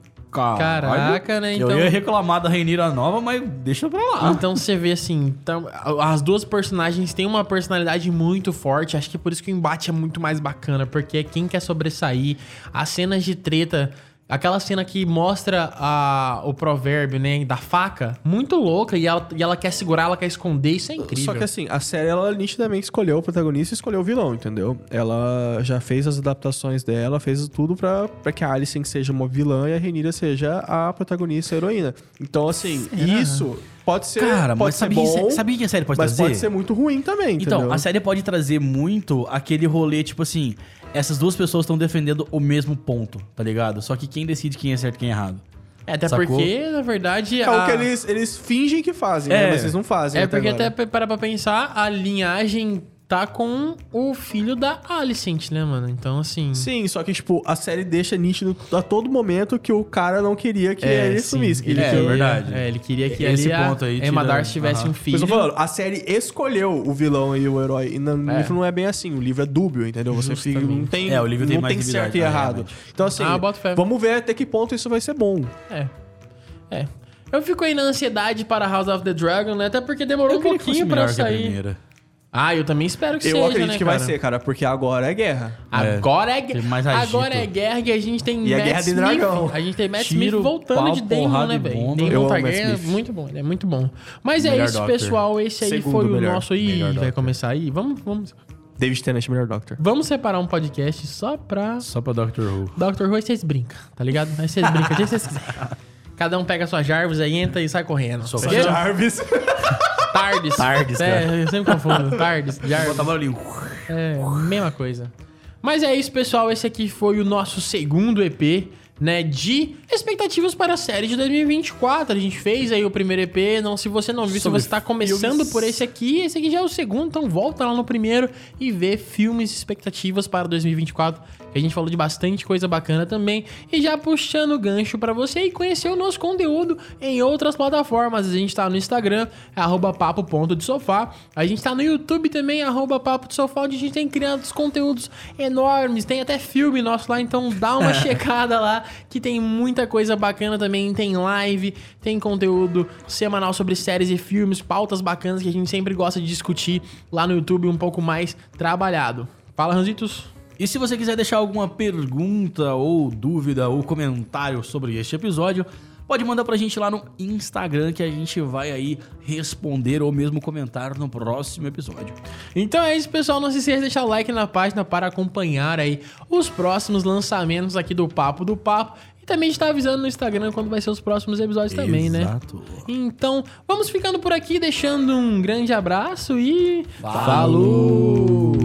S2: caralho,
S3: Caraca, né? Então-
S2: Eu ia reclamar da Reinira nova, mas deixa pra lá.
S3: Então você vê assim, então, as duas personagens têm uma personalidade muito forte. Acho que por isso que o embate é muito mais bacana, porque é quem quer sobressair. As cenas de treta, aquela cena que mostra a, o provérbio, né, da faca, muito louca, e ela, e ela quer segurar, ela quer esconder, isso é incrível.
S1: Só que assim, a série ela nitidamente escolheu o protagonista e escolheu o vilão, entendeu? Ela já fez as adaptações dela, fez tudo pra, pra que a Alicent seja uma vilã e a Rhaenyra seja a protagonista, a heroína. Então, assim, isso pode ser,
S2: Cara,
S1: pode
S2: mas
S1: ser
S2: sabia,
S1: bom,
S2: que- sabia que a série pode
S1: mas
S2: trazer?
S1: pode ser muito ruim também,
S2: Então,
S1: entendeu?
S2: a série pode trazer muito aquele rolê, tipo assim, essas duas pessoas estão defendendo o mesmo ponto, tá ligado? Só que quem decide quem é certo e quem é errado?
S3: É, até
S2: Sacou?
S3: porque, na verdade.
S1: É o que eles, eles fingem que fazem,
S2: É.
S1: né? Mas eles não fazem
S3: É porque
S1: agora.
S3: até para pra pensar, a linhagem tá com o filho da Alicent, né, mano? Então, assim.
S1: Sim, só que, tipo, a série deixa nítido a todo momento que o cara não queria que
S3: É,
S1: ele
S3: sim,
S1: sumisse. que
S3: Ele
S2: É,
S3: queria,
S2: verdade.
S3: É, ele queria que
S2: Esse
S3: ali
S2: ponto aí
S3: a Emma Darcy tivesse um filho.
S1: isso eu tô falando, a série escolheu o vilão e o herói. E no
S3: É.
S1: livro não é bem assim. O livro é dúbio, entendeu? Você fica, não tem,
S2: É, o livro tem
S1: não
S2: mais
S1: tem certo e errado.
S2: realmente.
S1: Então, assim,
S3: Ah,
S1: vamos ver até que ponto isso vai ser bom.
S3: É. É. Eu fico aí na ansiedade para House of the Dragon, né? Até porque demorou um
S2: que fosse
S3: pouquinho pra
S2: melhor que a
S3: sair. Ah, eu também espero que
S1: Eu
S3: seja,
S1: acredito
S3: né,
S1: que vai
S3: cara?
S1: ser, cara, porque agora é guerra.
S3: Agora é,
S2: mais
S3: agora é guerra que a gente tem
S1: E é
S3: Matt
S1: guerra de
S3: Smith.
S1: dragão.
S3: A gente tem Matt
S2: Tiro,
S3: Smith voltando
S2: pau,
S3: de
S2: porrada
S3: né,
S2: e
S3: velho?
S1: Eu Matt
S3: Targaryen é muito bom, ele é muito bom. Mas é
S2: Melhor
S3: isso,
S2: Doctor.
S3: pessoal. Esse aí
S1: Segundo
S3: foi o
S1: melhor.
S3: nosso... Ih, vai
S2: Doctor.
S3: começar aí. Vamos, vamos,
S1: David Tennant, melhor Doctor.
S3: vamos separar um podcast só pra...
S2: Só pra Doctor Who.
S3: Dr. Who, aí vocês brincam, tá ligado? Aí vocês brincam, o dia que vocês quiserem. Cada um pega a sua Jarvis aí, entra e sai correndo.
S2: Só
S3: Porque-
S1: Jarvis.
S3: Tardes.
S2: Tardes,
S3: É,
S2: cara.
S3: eu sempre confundo. Tardes, Jarvis.
S2: Bota barulhinho.
S3: É, mesma coisa. Mas é isso, pessoal. Esse aqui foi o nosso segundo EP, né? De expectativas para a série de 2024. A gente fez aí o primeiro EP. Não, se você não viu, se você tá começando
S2: filmes.
S3: por esse aqui, esse aqui já é o segundo. Então volta lá no primeiro e vê filmes e expectativas para 2024. Que a gente falou de bastante coisa bacana também. E já puxando o gancho para você e conhecer o nosso conteúdo em outras plataformas. A gente tá no Instagram, é arroba papo ponto de sofá. A gente tá no YouTube também, arroba papo de sofá, onde a gente tem criado os conteúdos enormes. Tem até filme nosso lá, então dá uma checada lá, que tem muita coisa bacana também. Tem live, tem conteúdo semanal sobre séries e filmes, pautas bacanas que a gente sempre gosta de discutir lá no YouTube um pouco mais trabalhado. Fala, Ranzitos.
S2: E se você quiser deixar alguma pergunta ou dúvida ou comentário sobre este episódio, pode mandar pra gente lá no Instagram que a gente vai aí responder ou mesmo comentar no próximo episódio.
S3: Então é isso, pessoal. Não se esqueça de deixar o like na página para acompanhar aí os próximos lançamentos aqui do Papo do Papo. E também a gente tá avisando no Instagram quando vai ser os próximos episódios também, né?
S2: Exato.
S3: Então, vamos ficando por aqui, deixando um grande abraço e. Falou.